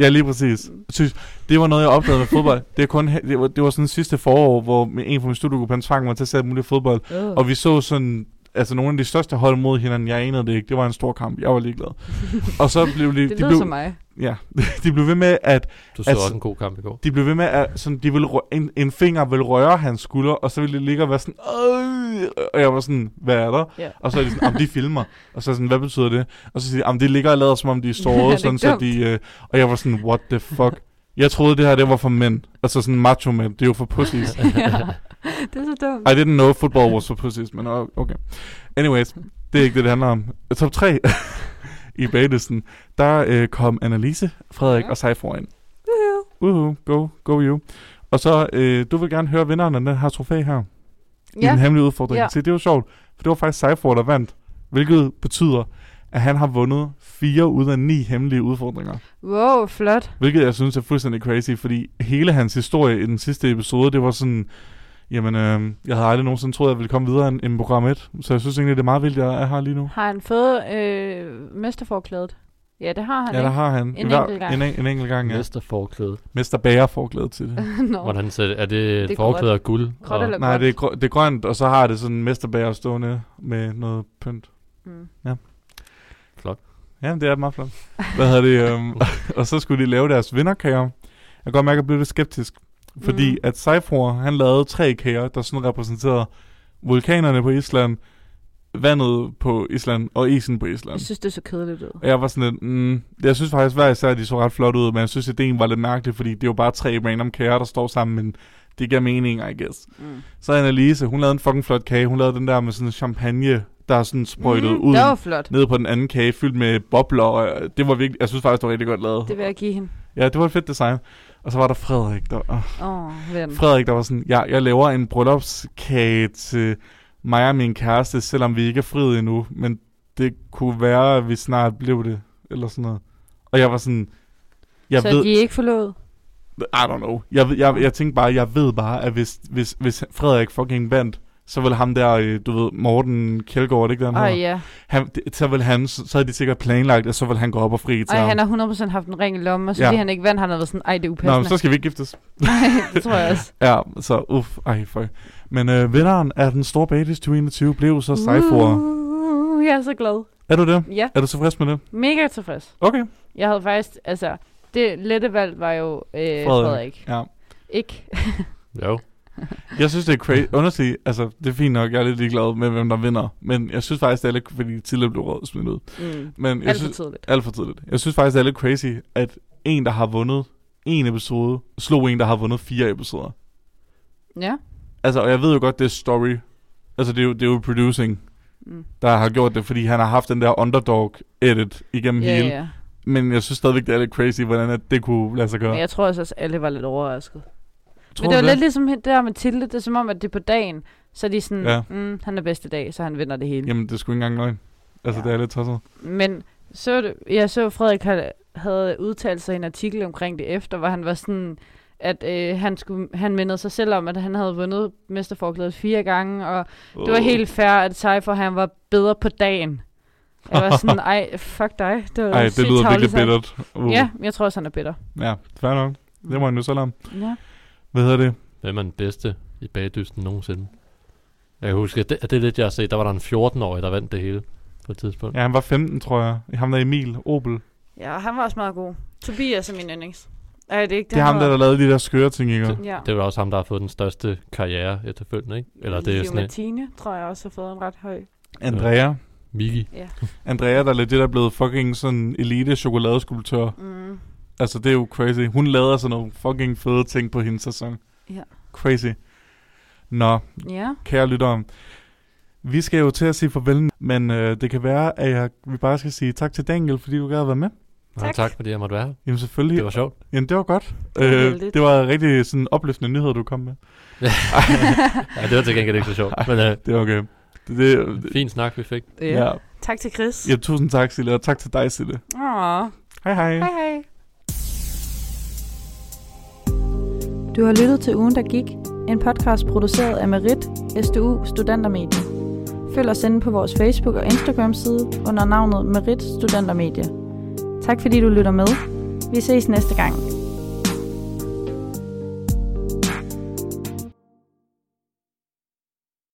Ja, lige præcis. Synes, det var noget, jeg opdagede med fodbold. Det, er kun, det, var, det var sådan sidste forår, hvor en fra min studiegruppe, han tvang mig til at se alt muligt fodbold. Oh. Og vi så sådan, altså nogle af de største hold mod hinanden. Jeg anede det ikke. Det var en stor kamp. Jeg var ligeglad. [laughs] Og så blev de, det de blev, som mig. ja, [laughs] de blev ved med at, Du så Altså- også en god kamp i går. de blev ved med at, sådan, de ville, en, en finger ville røre hans skulder, og så ville de ligge og være sådan, og jeg var sådan, hvad er der? Ja. Og så er de sådan, om de filmer. Og så er sådan, hvad betyder det? Og så siger de, om de ligger og lader, som om de er [laughs] såret, det sådan så de... Øh, og jeg var sådan, what the fuck? Jeg troede, det her, det var for mænd. Altså sådan macho mænd. Det er jo for pussies. [laughs] ja. Det er så dumt. I didn't know football was for pussies, men okay. Anyways, det er ikke det, det handler om. Top 3 [laughs] i bagelisten, der øh, kom Annelise, Frederik Ja. og Seifor ind. Uhu, go, go you. Og så, øh, du vil gerne høre vinderen af den her trofæ her. I Ja. den hemmelige udfordring. Ja. Se, det jo sjovt, for det var faktisk Seifor, der vandt. Hvilket betyder, at han har vundet fire ud af ni hemmelige udfordringer. Wow, flot. Hvilket jeg synes er fuldstændig crazy, fordi hele hans historie i den sidste episode, det var sådan, jamen, øh, jeg havde aldrig nogensinde troet, at jeg ville komme videre end, end program 1. Så jeg synes egentlig, det er meget vildt, jeg er her lige nu. Har han fået øh, mesterforklædet? Ja, det har han, Ja, der har han. En hver- enkelt gang. En, en, en enkelt gang, ja. Næste forklæde. Mester Bager forklædet til det. [laughs] Nå. Hvordan det? Er det, Det forklæde af guld? Gråt og- eller Nej, det er, grø- det er grønt, og så har det sådan en Mester Bager stående med noget pynt. Mm. Flot. Ja, det er meget flot. Hvad hedder det? Um, [laughs] og så skulle de lave deres vinderkager. Jeg kan godt mærke, at jeg blev lidt skeptisk. Fordi Mm. at Seifor, han lavede tre kager, der sådan repræsenterede vulkanerne på Island, vandet på Island og isen på Island. Jeg synes, det er så kedeligt ud. Og jeg var sådan lidt, mm, jeg synes faktisk hver især, at de så ret flot ud, men jeg synes, at ideen var lidt mærkelig, fordi det er jo bare tre random kager, der står sammen, men det giver mening, I guess. Mm. Så Annelise, hun lavede en fucking flot kage. Hun lavede den der med sådan en champagne, der er sådan sprøjtet Mm, ud Det var flot. ned på den anden kage, fyldt med bobler, og øh, det var virkelig, jeg synes faktisk, det var rigtig godt lavet. Det vil jeg give hende. Ja, det var et fedt design. Og så var der Frederik, der, Åh, oh. Frederik, der var sådan, ja, jeg laver en bryllupskage til mig og min kæreste, selvom vi ikke er friet endnu, men det kunne være, at vi snart blev det, eller sådan noget. Og jeg var sådan, jeg så ved, de er ikke forlovet? I don't know. Jeg, ved- jeg, jeg tænkte bare, jeg ved bare, at hvis, hvis, hvis Frederik fucking vandt, så vil ham der, øh, du ved, Morten Kjeldgaard, ikke han Ej, hedder? ja. Han, så vil han, så, havde de sikkert planlagt, at så vil han gå op og fri til Ej, ham. han har 100% haft en ring i lommen, og så Ja. fordi han ikke vandt, han har været sådan, ej, det er Nå, upassende. men så skal vi ikke giftes. [laughs] Nej, det tror jeg også. [laughs] Ja, så uff, ej, fuck. Men øh, vinderen af den store Batis 2021 blev så Seifor. Uh, jeg er så glad. Er du det? Ja, Er du tilfreds med det? mega tilfreds. Okay. Jeg havde faktisk, altså, det lette valg var jo øh, Frederik. Frederik. Ja. Ikke? [laughs] Jo. Jeg synes, det er crazy. Honestly, altså, det er fint nok. Jeg er lidt ligeglad med, hvem der vinder. Men jeg synes faktisk, det er lidt, fordi tidligere blev rådet smidt ud. Mm. Men jeg Alt for synes, tidligt. alt for tidligt. Jeg synes faktisk, det er lidt crazy, at en, der har vundet en episode, slog en, der har vundet fire episoder. Ja. Altså, og jeg ved jo godt, det er story. Altså, det er jo, det er jo producing, Mm. der har gjort det, fordi han har haft den der underdog edit igennem Ja, hele. ja. Men jeg synes stadigvæk, det er lidt crazy, hvordan at det kunne lade sig gøre. Men jeg tror også, at alle var lidt overrasket. Tror Men det var du lidt ligesom det der med Tilde. Det er som om, at det er på dagen. Så er de sådan, Ja. mm, han er bedste dag, så han vinder det hele. Jamen, det sgu ikke engang løgn. Altså, Ja. det er lidt tosset. Men så det, jeg så, Frederik havde, havde udtalt sig i en artikel omkring det efter, hvor han var sådan, at øh, han, skulle, han mindede sig selv om, at han havde vundet mesterforklædet fire gange, og det var helt fair, at Cypher han var bedre på dagen. Jeg var sådan, [laughs] ej, fuck dig. Det var Ej, det lyder virkelig bittert. Uh. Ja, jeg tror også, han er bitter. Ja, fair nok. Det må han jo selv om. Ja. Hvad hedder det? Hvem er den bedste i bagdysten nogensinde? Jeg kan huske, at det, at det er lidt, jeg har set. Der var der en 14-årig, der vandt det hele på et tidspunkt. Ja, han var 15, tror jeg. Ham der Emil Opel. ja, han var også meget god. Tobias er min yndlings. Ej, det er ikke Det er ham, der, der lavede de der skøre ting, ikke? Ja. Det var også ham, der har fået den største karriere efterfølgende, ikke? Eller det er sådan en Martine, tror jeg også har fået en ret høj. Andrea. Miki. Ja. Andrea, der er lidt det, der er blevet fucking sådan elite chokoladeskulptør. Mm. Altså, det er jo crazy. Hun lavede sådan nogle fucking fede ting på hendes sæson. Ja. Crazy. Nå, Ja. kære lyttere. Vi skal jo til at sige farvel, men øh, det kan være, at jeg, vi bare skal sige tak til Daniel, fordi du gad at være med. Tak. Tak. tak, fordi jeg måtte være her. Jamen selvfølgelig. Det var sjovt. Jamen, det var godt. Det var øh, det var rigtig sådan opløftende nyheder, du kom med. ja, [laughs] det var til gengæld ikke så sjovt. Men øh, Det var okay. Det, det, det, fin snak, vi fik. ja. ja. Tak til Chris. ja. tusind tak, Sille, og tak til dig, Sille. Åh. Hej hej. Hej hej. Du har lyttet til Ugen, der gik. En podcast produceret af Merit, SDU Studentermedie. Følg os inde på vores Facebook- og Instagram-side under navnet Merit Studentermedie. Tak fordi du lytter med. Vi ses næste gang.